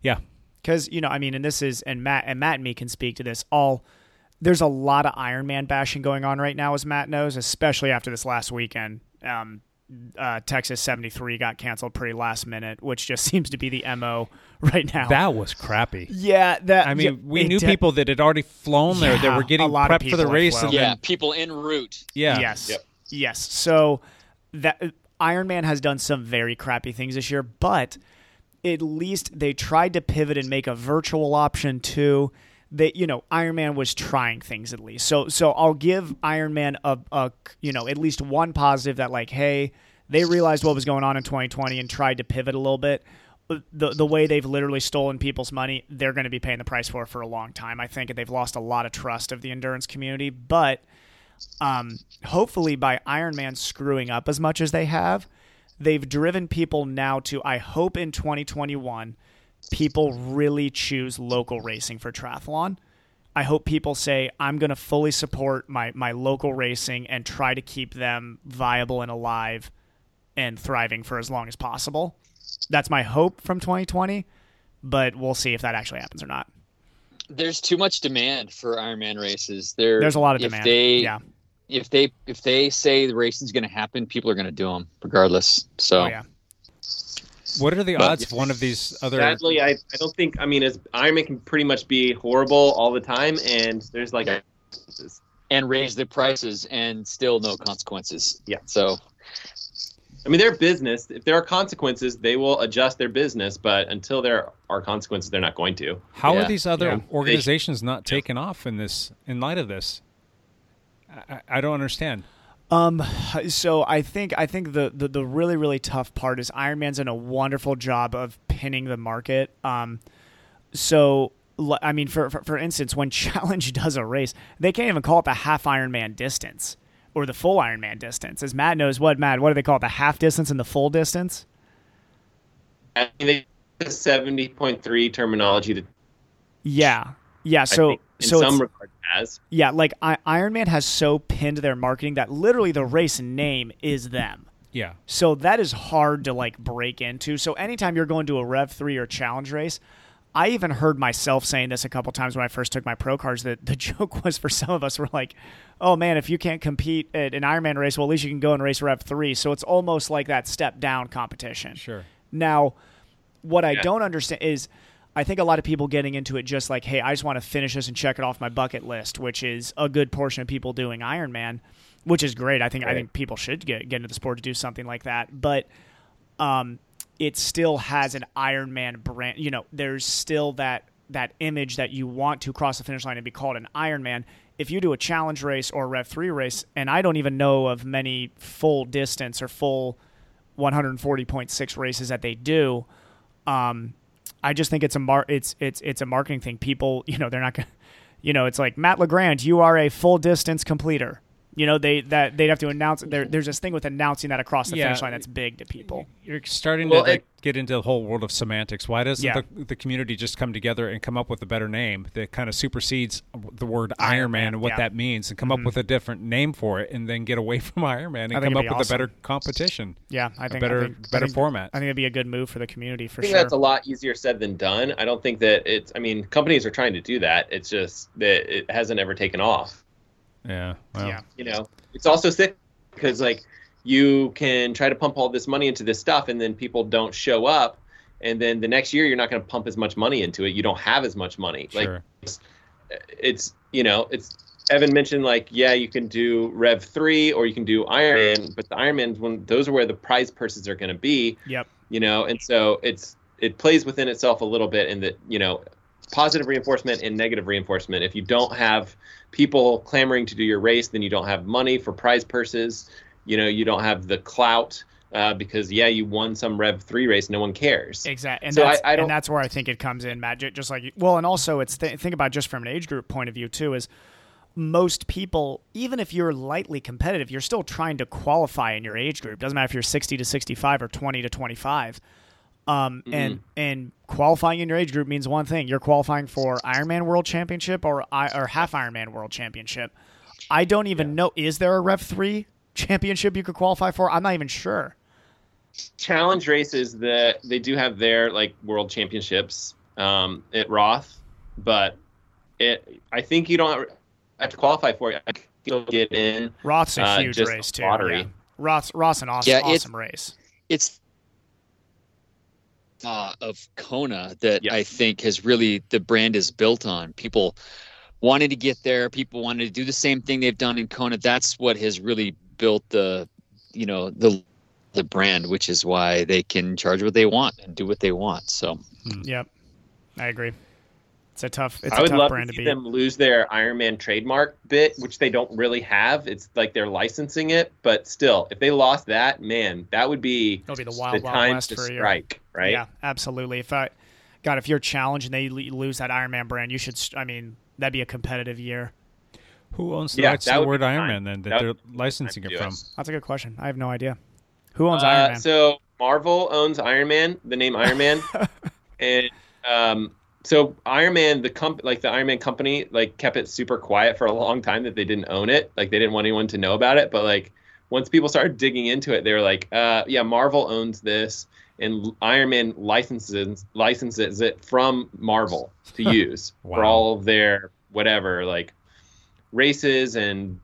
yeah, because you know i mean and this is and matt and matt and me can speak to this all there's a lot of iron man bashing going on right now as matt knows especially after this last weekend um, uh, texas 73 got canceled pretty last minute which just seems to be the mo right now that was crappy. yeah that I mean, yeah, we knew de- people that had already flown there that were getting a lot of prepped for the race, and yeah, then people en route. yeah, Yes. Yep. Yes. So that Iron Man has done some very crappy things this year, but at least they tried to pivot and make a virtual option too. They, you know, Iron Man was trying things at least. So, so I'll give Iron Man a, a, you know, at least one positive that like, hey, they realized what was going on in 2020 and tried to pivot a little bit. The the way they've literally stolen people's money, they're going to be paying the price for it for a long time. I think they've lost a lot of trust of the endurance community, but um, hopefully by Iron Man screwing up as much as they have, they've driven people now to. I hope in 2021, people really choose local racing for triathlon. I hope people say I'm going to fully support my my local racing and try to keep them viable and alive and thriving for as long as possible. That's my hope from 2020, but we'll see if that actually happens or not. There's too much demand for Ironman races. There, There's a lot of if demand. They, Yeah. If they if they say the racing's going to happen, people are going to do them regardless. So Oh, yeah. What are the But- odds of one of these other? Sadly, I, I don't think. I mean, it's, as Ironman can pretty much be horrible all the time, and there's like and raise the prices and still no consequences. Yeah. So I mean, their business. If there are consequences, they will adjust their business. But until there are consequences, they're not going to. How Yeah. are these other Yeah. organizations not taking off in this in light of this? I, I- I don't understand. Um, so I think I think the, the the really really tough part is Iron Man's done a wonderful job of pinning the market. Um, so I mean, for, for for instance, when Challenge does a race, they can't even call it the half Ironman distance or the full Ironman distance. As Matt knows, what Matt, what do they call it? The half distance and the full distance. I mean, seventy point three terminology that Yeah, yeah. So so some it's- regard has. Yeah, like I- Iron Man has so pinned their marketing that literally the race name is them. Yeah. So that is hard to like break into. So anytime you're going to a Rev 3 or challenge race, I even heard myself saying this a couple times when I first took my pro cars that the joke was for some of us were like, "Oh man, if you can't compete at an Ironman race, well at least you can go and race Rev 3." So it's almost like that step down competition. Sure. Now, what I don't understand is I think a lot of people getting into it just like, hey, I just want to finish this and check it off my bucket list, which is a good portion of people doing Ironman, which is great. I think I think people should get get into the sport to do something like that. But um, it still has an Ironman brand. You know, there's still that that image that you want to cross the finish line and be called an Ironman. If you do a challenge race or a Rev three race, and I don't even know of many full distance or full 140.6 races that they do. Um, I just think it's a mar- it's it's it's a marketing thing. People, you know, they're not gonna, you know, it's like Matt Legrand, you are a full distance completer. You know, they that they'd have to announce. There, there's this thing with announcing that across the Yeah. finish line that's big to people. You're starting Well, to like, it- get into the whole world of semantics. Why doesn't Yeah. the, the community just come together and come up with a better name that kind of supersedes the word Iron Ironman Man, and what yeah. that means, and come up mm-hmm. with a different name for it, and then get away from Ironman and come up be with awesome. a better competition? Yeah, I A think better- I think, better I think, format. I think it'd be a good move for the community for sure. I think sure. that's a lot easier said than done. I don't think that it's. I mean, companies are trying to do that. It's just that it hasn't ever taken off. Yeah. Well, yeah, You know, it's also sick because like you can try to pump all this money into this stuff, and then people don't show up, and then the next year you're not going to pump as much money into it. You don't have as much money. Like Sure. it's, it's you know it's Evan mentioned like yeah you can do Rev three or you can do Ironman, but the Ironmans when those are where the prize purses are going to be. Yep. You know, and so it's it plays within itself a little bit in that you know positive reinforcement and negative reinforcement. If you don't have people clamoring to do your race, then you don't have money for prize purses. You know, you don't have the clout uh, because yeah, you won some Rev three race, no one cares. Exactly, and So that's I- I and that's where I think it comes in, Matt. Just like well, and also it's th- think about just from an age group point of view too. Is most people, even if you're lightly competitive, you're still trying to qualify in your age group. Doesn't matter if you're 60 to 65 or 20 to 25. Um, and and qualifying in your age group means one thing: you're qualifying for Ironman World Championship or or half Ironman World Championship. I don't even know. Is there a Rev three championship you could qualify for? I'm not even sure. challenge races that they do have their like world championships um, at Roth, but it I think you don't have to qualify for it. I think you'll get in. Roth's a uh, huge just race too. Lottery. Yeah. Roth's Roth's an awesome, Yeah, awesome race. it's uh, of Kona that I think has really the brand is built on. People wanted to get there. People wanted to do the same thing they've done in Kona. That's what has really built the, you know, the the brand, which is why they can charge what they want and do what they want. So Yep, I agree. It's a tough. It's I a would tough love to brand to, see beat. them lose their Iron Man trademark bit, which they don't really have. It's like they're licensing it, but still, if they lost that, man, that would be It'll be the wild, wild time west to for a year. right? Yeah, absolutely. If I, God, if you're challenged and they lose that Iron Man brand, you should. I mean, that'd be a competitive year. Who owns the Yeah, rights to that the would word be Ironman fine. then that That they're licensing it from? it. That's a good question. I have no idea. Who owns Uh, Iron Man? So Marvel owns Iron Man, the name Iron Man, and um, so Iron Man, the comp, like the Iron Man company, like kept it super quiet for a long time that they didn't own it, like they didn't want anyone to know about it. But like once people started digging into it, they were like, uh, yeah, Marvel owns this, and Iron Man licenses licenses it from Marvel to use for all of their whatever, like races and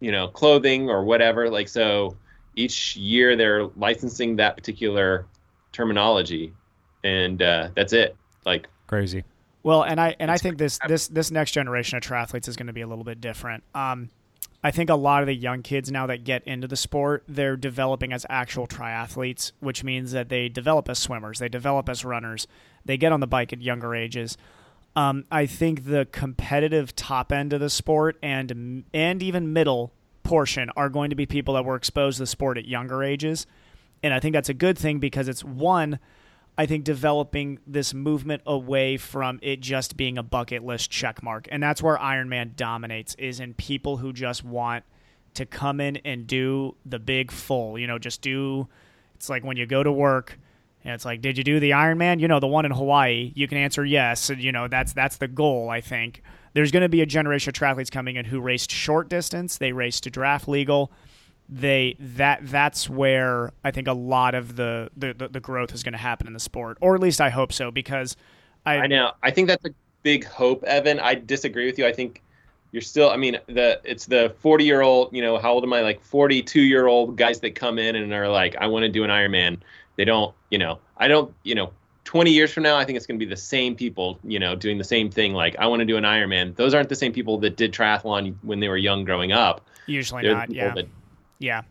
you know clothing or whatever. Like so each year they're licensing that particular terminology and uh, that's it like Crazy. Well, and I and I think this this this next generation of triathletes is going to be a little bit different. Um, I think a lot of the young kids now that get into the sport, they're developing as actual triathletes, which means that they develop as swimmers, they develop as runners, they get on the bike at younger ages. Um, I think the competitive top end of the sport and and even middle portion are going to be people that were exposed to the sport at younger ages, and I think that's a good thing because it's one. I think developing this movement away from it just being a bucket list check mark. And that's where Iron Man dominates is in people who just want to come in and do the big full, you know, just do it's like when you go to work and it's like, did you do the Iron Man? You know, the one in Hawaii, you can answer yes. And, you know, that's that's the goal, I think. There's going to be a generation of triathletes coming in who raced short distance, they raced to draft legal they that that's where I think a lot of the the, the, the growth is going to happen in the sport, or at least I hope so, because I, I know. I think that's a big hope evan. I disagree with you. I think you're still i mean the it's the 40 year old you know how old am i? Like 42 year old guys that come in and are like i want to do an ironman. They don't you know i don't you know 20 years from now i think it's going to be the same people you know doing the same thing like i want to do an ironman. Those aren't the same people that did triathlon when they were young growing up. Usually They're not. Yeah, that- yeah.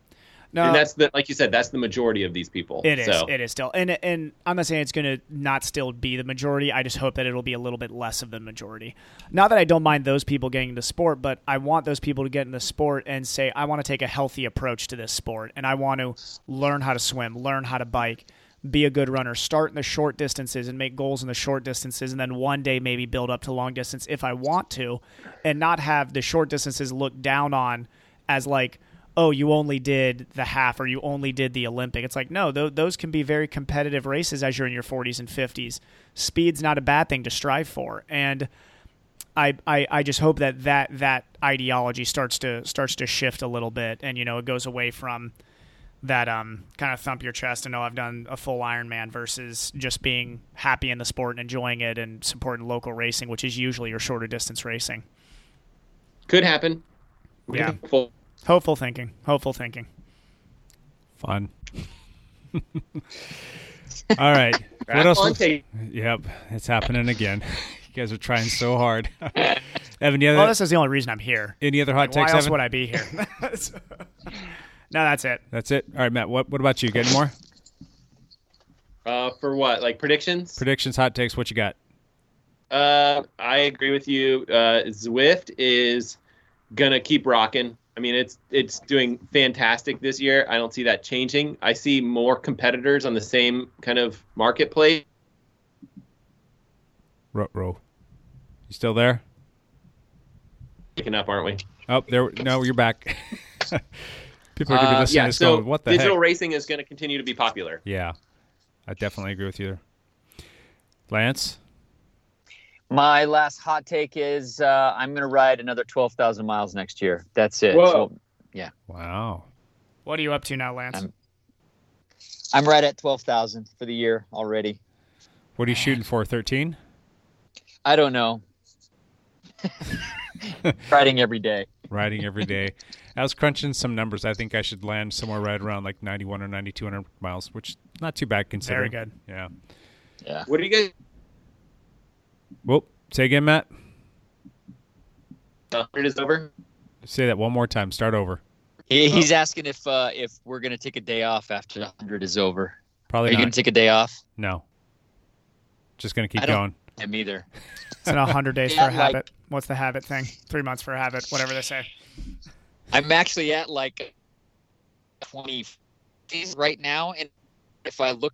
No, and that's the like you said that's the majority of these people It is. so It is still, and and I'm not saying it's going to not still be the majority. I just hope that it'll be a little bit less of the majority. Not that I don't mind those people getting into sport, but I want those people to get in the sport and say, I want to take a healthy approach to this sport, and I want to learn how to swim, learn how to bike, be a good runner, start in the short distances and make goals in the short distances, and then one day maybe build up to long distance if I want to, and not have the short distances looked down on as like oh, you only did the half or you only did the Olympic. It's like, no, th- those can be very competitive races as you're in your 40s and 50s. Speed's not a bad thing to strive for. And I, I, I just hope that, that that ideology starts to starts to shift a little bit and you know it goes away from that um kind of thump your chest and know I've done a full Ironman versus just being happy in the sport and enjoying it and supporting local racing, which is usually your shorter distance racing. could happen Yeah. Full- Hopeful thinking. Hopeful thinking. Fun. All right. What else? Was- Yep, it's happening again. You guys are trying so hard. Evan, you Well, this is the only reason I'm here. Any other hot Like, why takes, else Evan? would I be here? no, that's it. That's it. All right, Matt. What What about you? Getting more uh for what like predictions predictions, hot takes? What you got? Uh, I agree with you. Uh, Zwift is gonna keep rocking. I mean, it's it's doing fantastic this year. I don't see that changing. I see more competitors on the same kind of marketplace. Row, row. You still there? Picking up, aren't we? Oh, there. No, you're back. People are gonna be Uh, listening yeah, to so going, "What the digital heck?" racing is going to continue to be popular. Yeah, I definitely agree with you there. Lance, My last hot take is uh, I'm going to ride another 12,000 miles next year. That's it. Whoa. So, yeah. Wow. What are you up to now, Lance? I'm right at 12,000 for the year already. what are you shooting for? Thirteen. I don't know. Riding every day. Riding every day. I was crunching some numbers. I think I should land somewhere right around like 91 or 9200 miles, which not too bad considering. Very good. Yeah. Yeah. What do you guys? Whoop. Say again, Matt. Uh, it is over. Say that one more time. Start over. He, he's asking if uh, if we're going to take a day off after the 100 is over. Probably Are you not. going to take a day off? No. Just gonna keep I don't- going. Him either. It's in hundred days Yeah, for a like- habit. What's the habit thing? Three months for a habit. Whatever they say. I'm actually at like 20 days right now, and if I look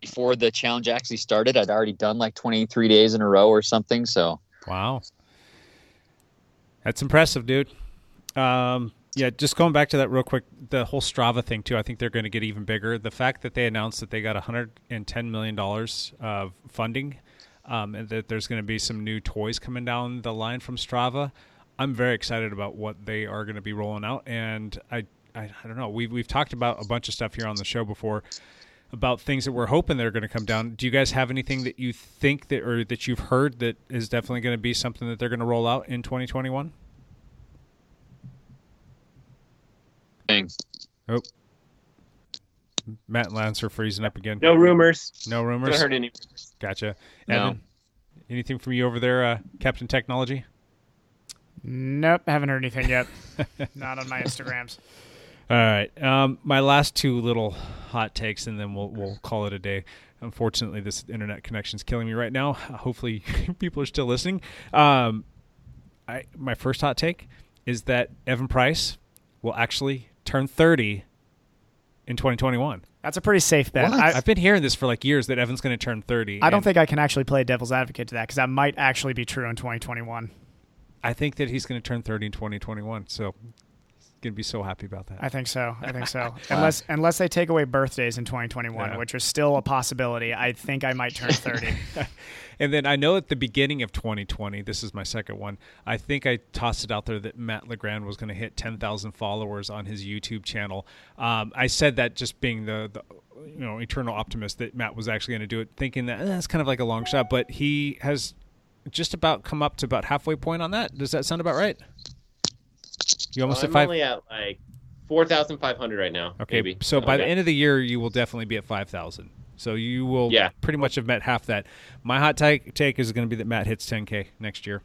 before the challenge actually started, I'd already done like 23 days in a row or something. So Wow. That's impressive, dude. Um, Yeah, just going back to that real quick, the whole Strava thing too. I think they're going to get even bigger. The fact that they announced that they got 110 million dollars of funding, um, and that there's going to be some new toys coming down the line from Strava, I'm very excited about what they are going to be rolling out. And I, I, I don't know. We've we've talked about a bunch of stuff here on the show before about things that we're hoping that are going to come down. Do you guys have anything that you think that or that you've heard that is definitely going to be something that they're going to roll out in 2021? Thanks. Oh. Matt and Lance are freezing up again. No rumors. No rumors. Haven't heard any rumors. Gotcha. No. Evan, anything from you over there, uh, Captain Technology? Nope, haven't heard anything yet. Not on my Instagrams. All right. Um, my last two little hot takes, and then we'll we'll call it a day. Unfortunately, this internet connection is killing me right now. Hopefully, people are still listening. Um, I my first hot take is that Evan Price will actually turn thirty in 2021. That's a pretty safe bet. I, I've been hearing this for like years that Evan's going to turn 30. I don't think I can actually play devil's advocate to that because that might actually be true in 2021. I think that he's going to turn 30 in 2021. So to be so happy about that. I think so. I think so. unless unless they take away birthdays in 2021, Yeah. which is still a possibility, I think I might turn 30. And then I know at the beginning of 2020, this is my second one. I think I tossed it out there that Matt Legrand was going to hit 10,000 followers on his YouTube channel. Um, I said that just being the, the you know eternal optimist that Matt was actually going to do it, thinking that eh, that's kind of like a long shot. But he has just about come up to about halfway point on that. Does that sound about right? You almost Well, at I'm five. only at like four thousand five hundred right now. Okay, maybe. so by the end of the year, you will definitely be at five thousand. So you will Yeah. pretty much have met half that. My hot take, take is going to be that Matt hits 10k next year.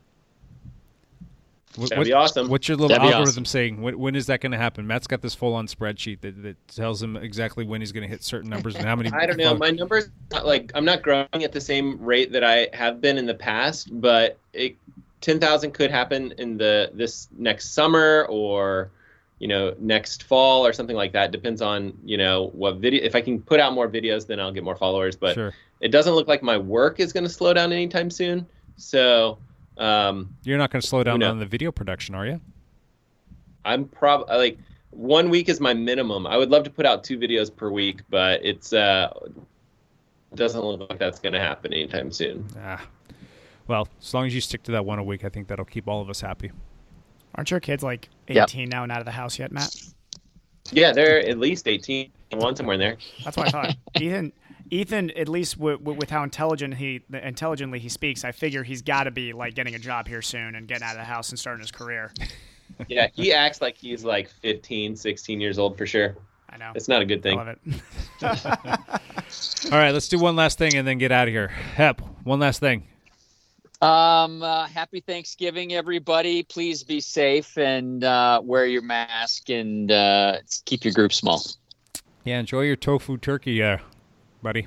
What- That'd be awesome. What's your little algorithm awesome. saying? When, when is that going to happen? Matt's got this full-on spreadsheet that, that tells him exactly when he's going to hit certain numbers and how many. I don't know. My numbers like I'm not growing at the same rate that I have been in the past, but it, ten thousand could happen in the this next summer or you know next fall or something like that. Depends on you know what video. If I can put out more videos, then I'll get more followers. But Sure. it doesn't look like my work is going to slow down anytime soon. So um, You're not going to slow down knows? on the video production, are you? I'm prob like one week is my minimum. I would love to put out two videos per week, but it's uh doesn't look like that's going to happen anytime soon. Ah. Well, as long as you stick to that one a week, I think that'll keep all of us happy. Aren't your kids like Yep. 18 now and out of the house yet, Matt? Yeah, they're at least 18, one somewhere in there. That's what I thought. Ethan, Ethan, at least w- w- with how intelligent he intelligently he speaks, I figure he's got to be like getting a job here soon and getting out of the house and starting his career. Yeah, he acts like he's like 15, 16 years old for sure. I know. It's not a good thing. I love it. All right, let's do one last thing and then get out of here. Hep, one last thing. Um, uh, happy Thanksgiving, everybody. Please be safe and uh, wear your mask and uh, keep your group small. Yeah, enjoy your tofu turkey, uh, buddy.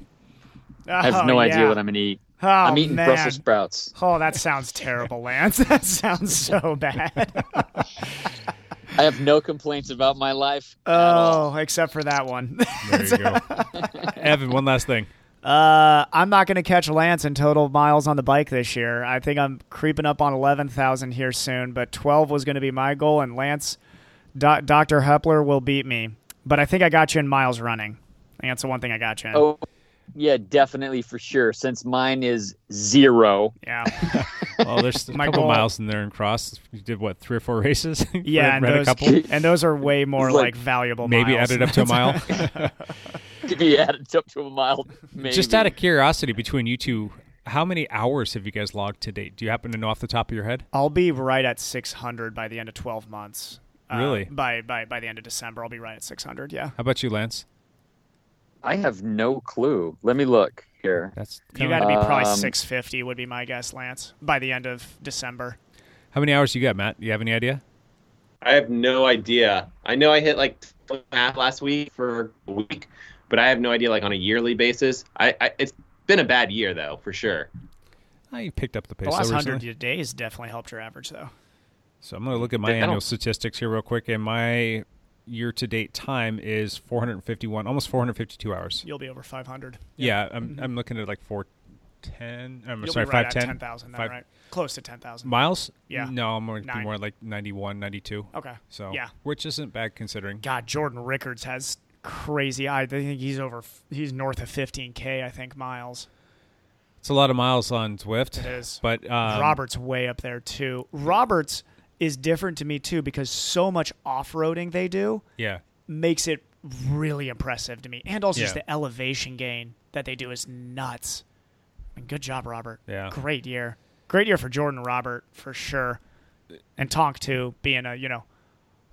I have Oh, no idea what I'm going to eat. Oh, I'm eating man. Brussels sprouts. Oh, that sounds terrible, Lance. That sounds so bad. I have no complaints about my life. oh, except for that one. There you go. Evan, one last thing. Uh, I'm not going to catch Lance in total miles on the bike this year. I think I'm creeping up on 11,000 here soon, but 12 was going to be my goal, and Lance, Do- Dr. Hepler will beat me. But I think I got you in miles running. I think that's the one thing I got you in. Oh, yeah, definitely for sure. Since mine is zero. Yeah. Well, there's a My couple goal- miles in there in cross. You did what, three or four races? Yeah, Read- and read those, a couple. and those are way more like, like valuable Maybe miles. added up to a mile. If you added up to a mile, maybe. Just out of curiosity, between you two, how many hours have you guys logged to date? Do you happen to know off the top of your head? I'll be right at 600 by the end of 12 months. Uh, Really? By, by by the end of December, I'll be right at 600. Yeah. How about you, Lance? I have no clue. Let me look here. That's You got to be probably Um, 650 would be my guess, Lance, by the end of December. How many hours you got, Matt? Do you have any idea? I have no idea. I know I hit like 12 half last week for a week, but I have no idea like on a yearly basis. I, I it's been a bad year though, for sure. I picked up the pace. The last 100 days definitely helped your average, though. So I'm going to look at my I don't- annual statistics here real quick, and my year-to-date time is 451, almost 452 hours. You'll be over 500. Yeah, I'm mm-hmm. I'm looking at like four ten. I'm You'll sorry, be right five at ten. 10,000 then, right? Close to 10,000. miles. Yeah. No, I'm going to be more like 91, 92. Okay. So Yeah. which isn't bad considering. God, Jordan Rickards has crazy. I think he's over. He's north of 15k. I think miles. It's a lot of miles on Zwift. It is. But um, Roberts way up there too. Roberts is different to me too because so much off-roading they do Yeah. makes it really impressive to me, and also just the elevation gain that they do is nuts. And good job, Robert. Yeah. great year. Great year for Jordan Robert for sure, and Tonk too. Being a you know.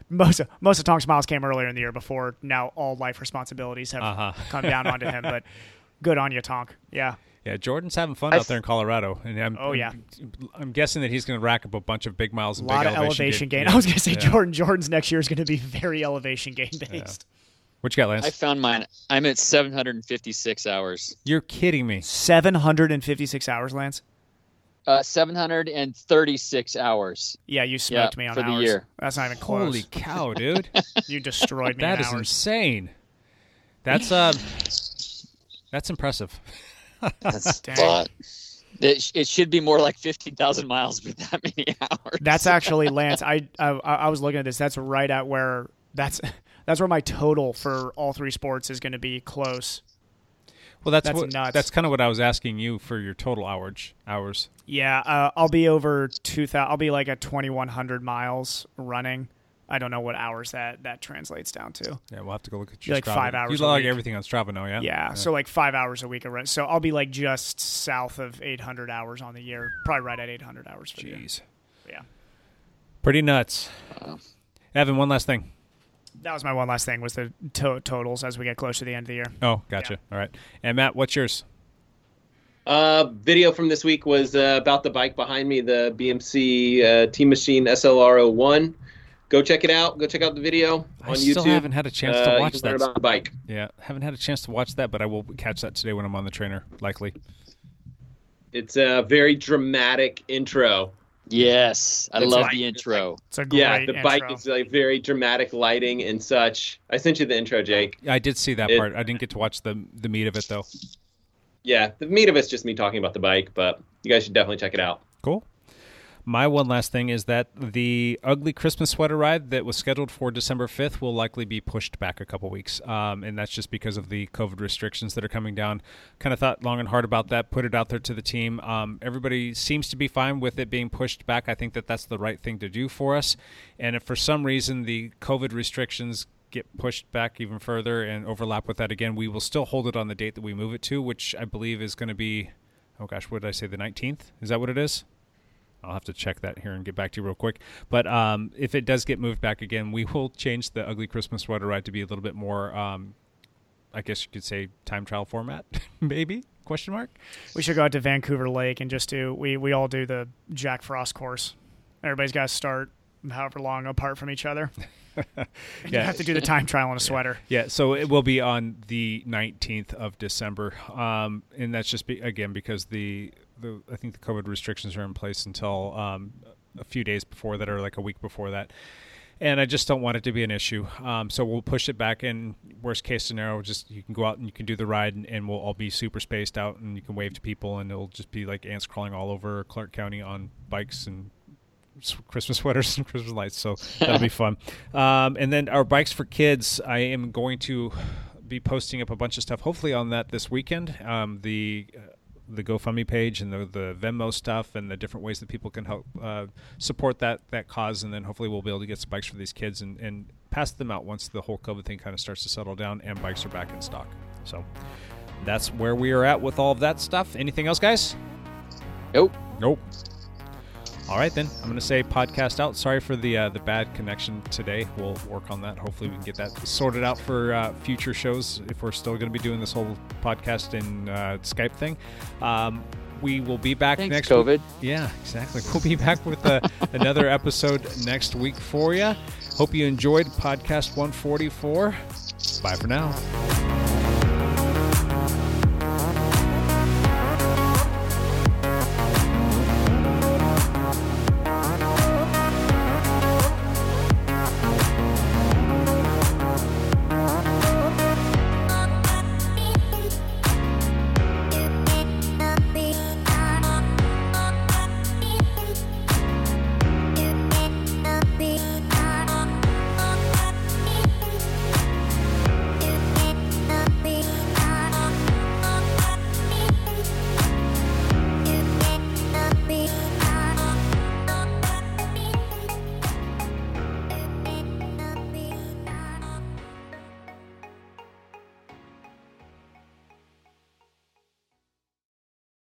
Most of, most of Tonk's miles came earlier in the year before now all life responsibilities have Uh-huh. come down onto him. But good on you, Tonk. Yeah. Yeah, Jordan's having fun I out there in Colorado, and I'm, Oh, yeah. I'm, I'm guessing that he's going to rack up a bunch of big miles A and lot big of elevation gain. Yeah. I was going to say Yeah. Jordan. Jordan's next year is going to be very elevation gain based. What you got, Lance? I found mine. I'm at 756 hours. You're kidding me. Seven hundred and fifty-six hours, Lance. Uh, 736 hours. Yeah, you smoked Yeah, me on for the year. That's not even close. Holy cow, dude! you destroyed me. That in is hours. insane. That's uh, that's impressive. That's Dang. but it, it should be more like 15,000 miles with that many hours. That's actually Lance. I, I I was looking at this. That's right at where that's that's where my total for all three sports is going to be close. Well, that's, That's what, nuts. That's kind of what I was asking you for your total hours. Hours. Yeah, uh, I'll be over two thousand. I'll be like at twenty-one hundred miles running. I don't know what hours that that translates down to. Yeah, we'll have to go look at your like Strava. five hours You a log week. everything on Strava now, yeah? Yeah, so like five hours a week of run. So I'll be like just south of 800 hours on the year, probably right at 800 hours for the year. Jeez. Yeah, Pretty nuts. Evan, one last thing. That was my one last thing was the to- totals as we get close to the end of the year. Oh, gotcha. All right. And Matt, what's yours? Uh, video from this week was uh, about the bike behind me, the BMC uh, Team Machine SLR01. Go check it out. Go check out the video on I on still YouTube. haven't had a chance Uh, to you watch that. about the bike. Yeah, haven't had a chance to watch that, but I will catch that today when I'm on the trainer, likely. It's a very dramatic intro. Yes, I It's love like- the intro. It's a great yeah, great the bike is like very dramatic lighting and such. I sent you the intro, Jake. I did see that It- part. I didn't get to watch the the meat of it though. Yeah, the meat of it's just me talking about the bike, but you guys should definitely check it out. Cool. My one last thing is that the ugly Christmas sweater ride that was scheduled for December 5th will likely be pushed back a couple weeks. Um, and that's just because of the COVID restrictions that are coming down. Kind of thought long and hard about that, put it out there to the team. Um, everybody seems to be fine with it being pushed back. I think that that's the right thing to do for us. And if for some reason the COVID restrictions get pushed back even further and overlap with that again, we will still hold it on the date that we move it to, which I believe is going to be, oh gosh, what did I say, the 19th? Is that what it is? I'll have to check that here and get back to you real quick. But um, if it does get moved back again, we will change the ugly Christmas sweater ride to be a little bit more, um, I guess you could say, time trial format, maybe? Question mark. We should go out to Vancouver Lake and just do we we all do the Jack Frost course. Everybody's got to start however long apart from each other. And You have to do the time trial in a sweater. Yeah, so it will be on the 19th of December, um, and that's just be, again because the, the I think the COVID restrictions are in place until um, a few days before that, or like a week before that, and I just don't want it to be an issue. Um, so we'll push it back. And worst case scenario, just you can go out and you can do the ride, and, and we'll all be super spaced out, and you can wave to people, and it'll just be like ants crawling all over Clark County on bikes and Christmas sweaters and Christmas lights. So that'll be fun. Um, and then our bikes for kids, I am going to be posting up a bunch of stuff. Hopefully on that this weekend. Um, the uh, the GoFundMe page and the the Venmo stuff and the different ways that people can help uh, support that that cause. And then hopefully we'll be able to get some bikes for these kids and and pass them out once the whole COVID thing kind of starts to settle down and bikes are back in stock. So. That's where we are at with all of that stuff. Anything else, guys? Nope. Nope. All right, then I'm going to say podcast out. Sorry for the uh, the bad connection today. We'll work on that. Hopefully, we can get that sorted out for uh, future shows. If we're still going to be doing this whole podcast and uh, Skype thing, um, we will be back Thanks, next COVID. Week. Yeah, exactly. We'll be back with uh, another episode next week for you. Hope you enjoyed podcast 144. Bye for now.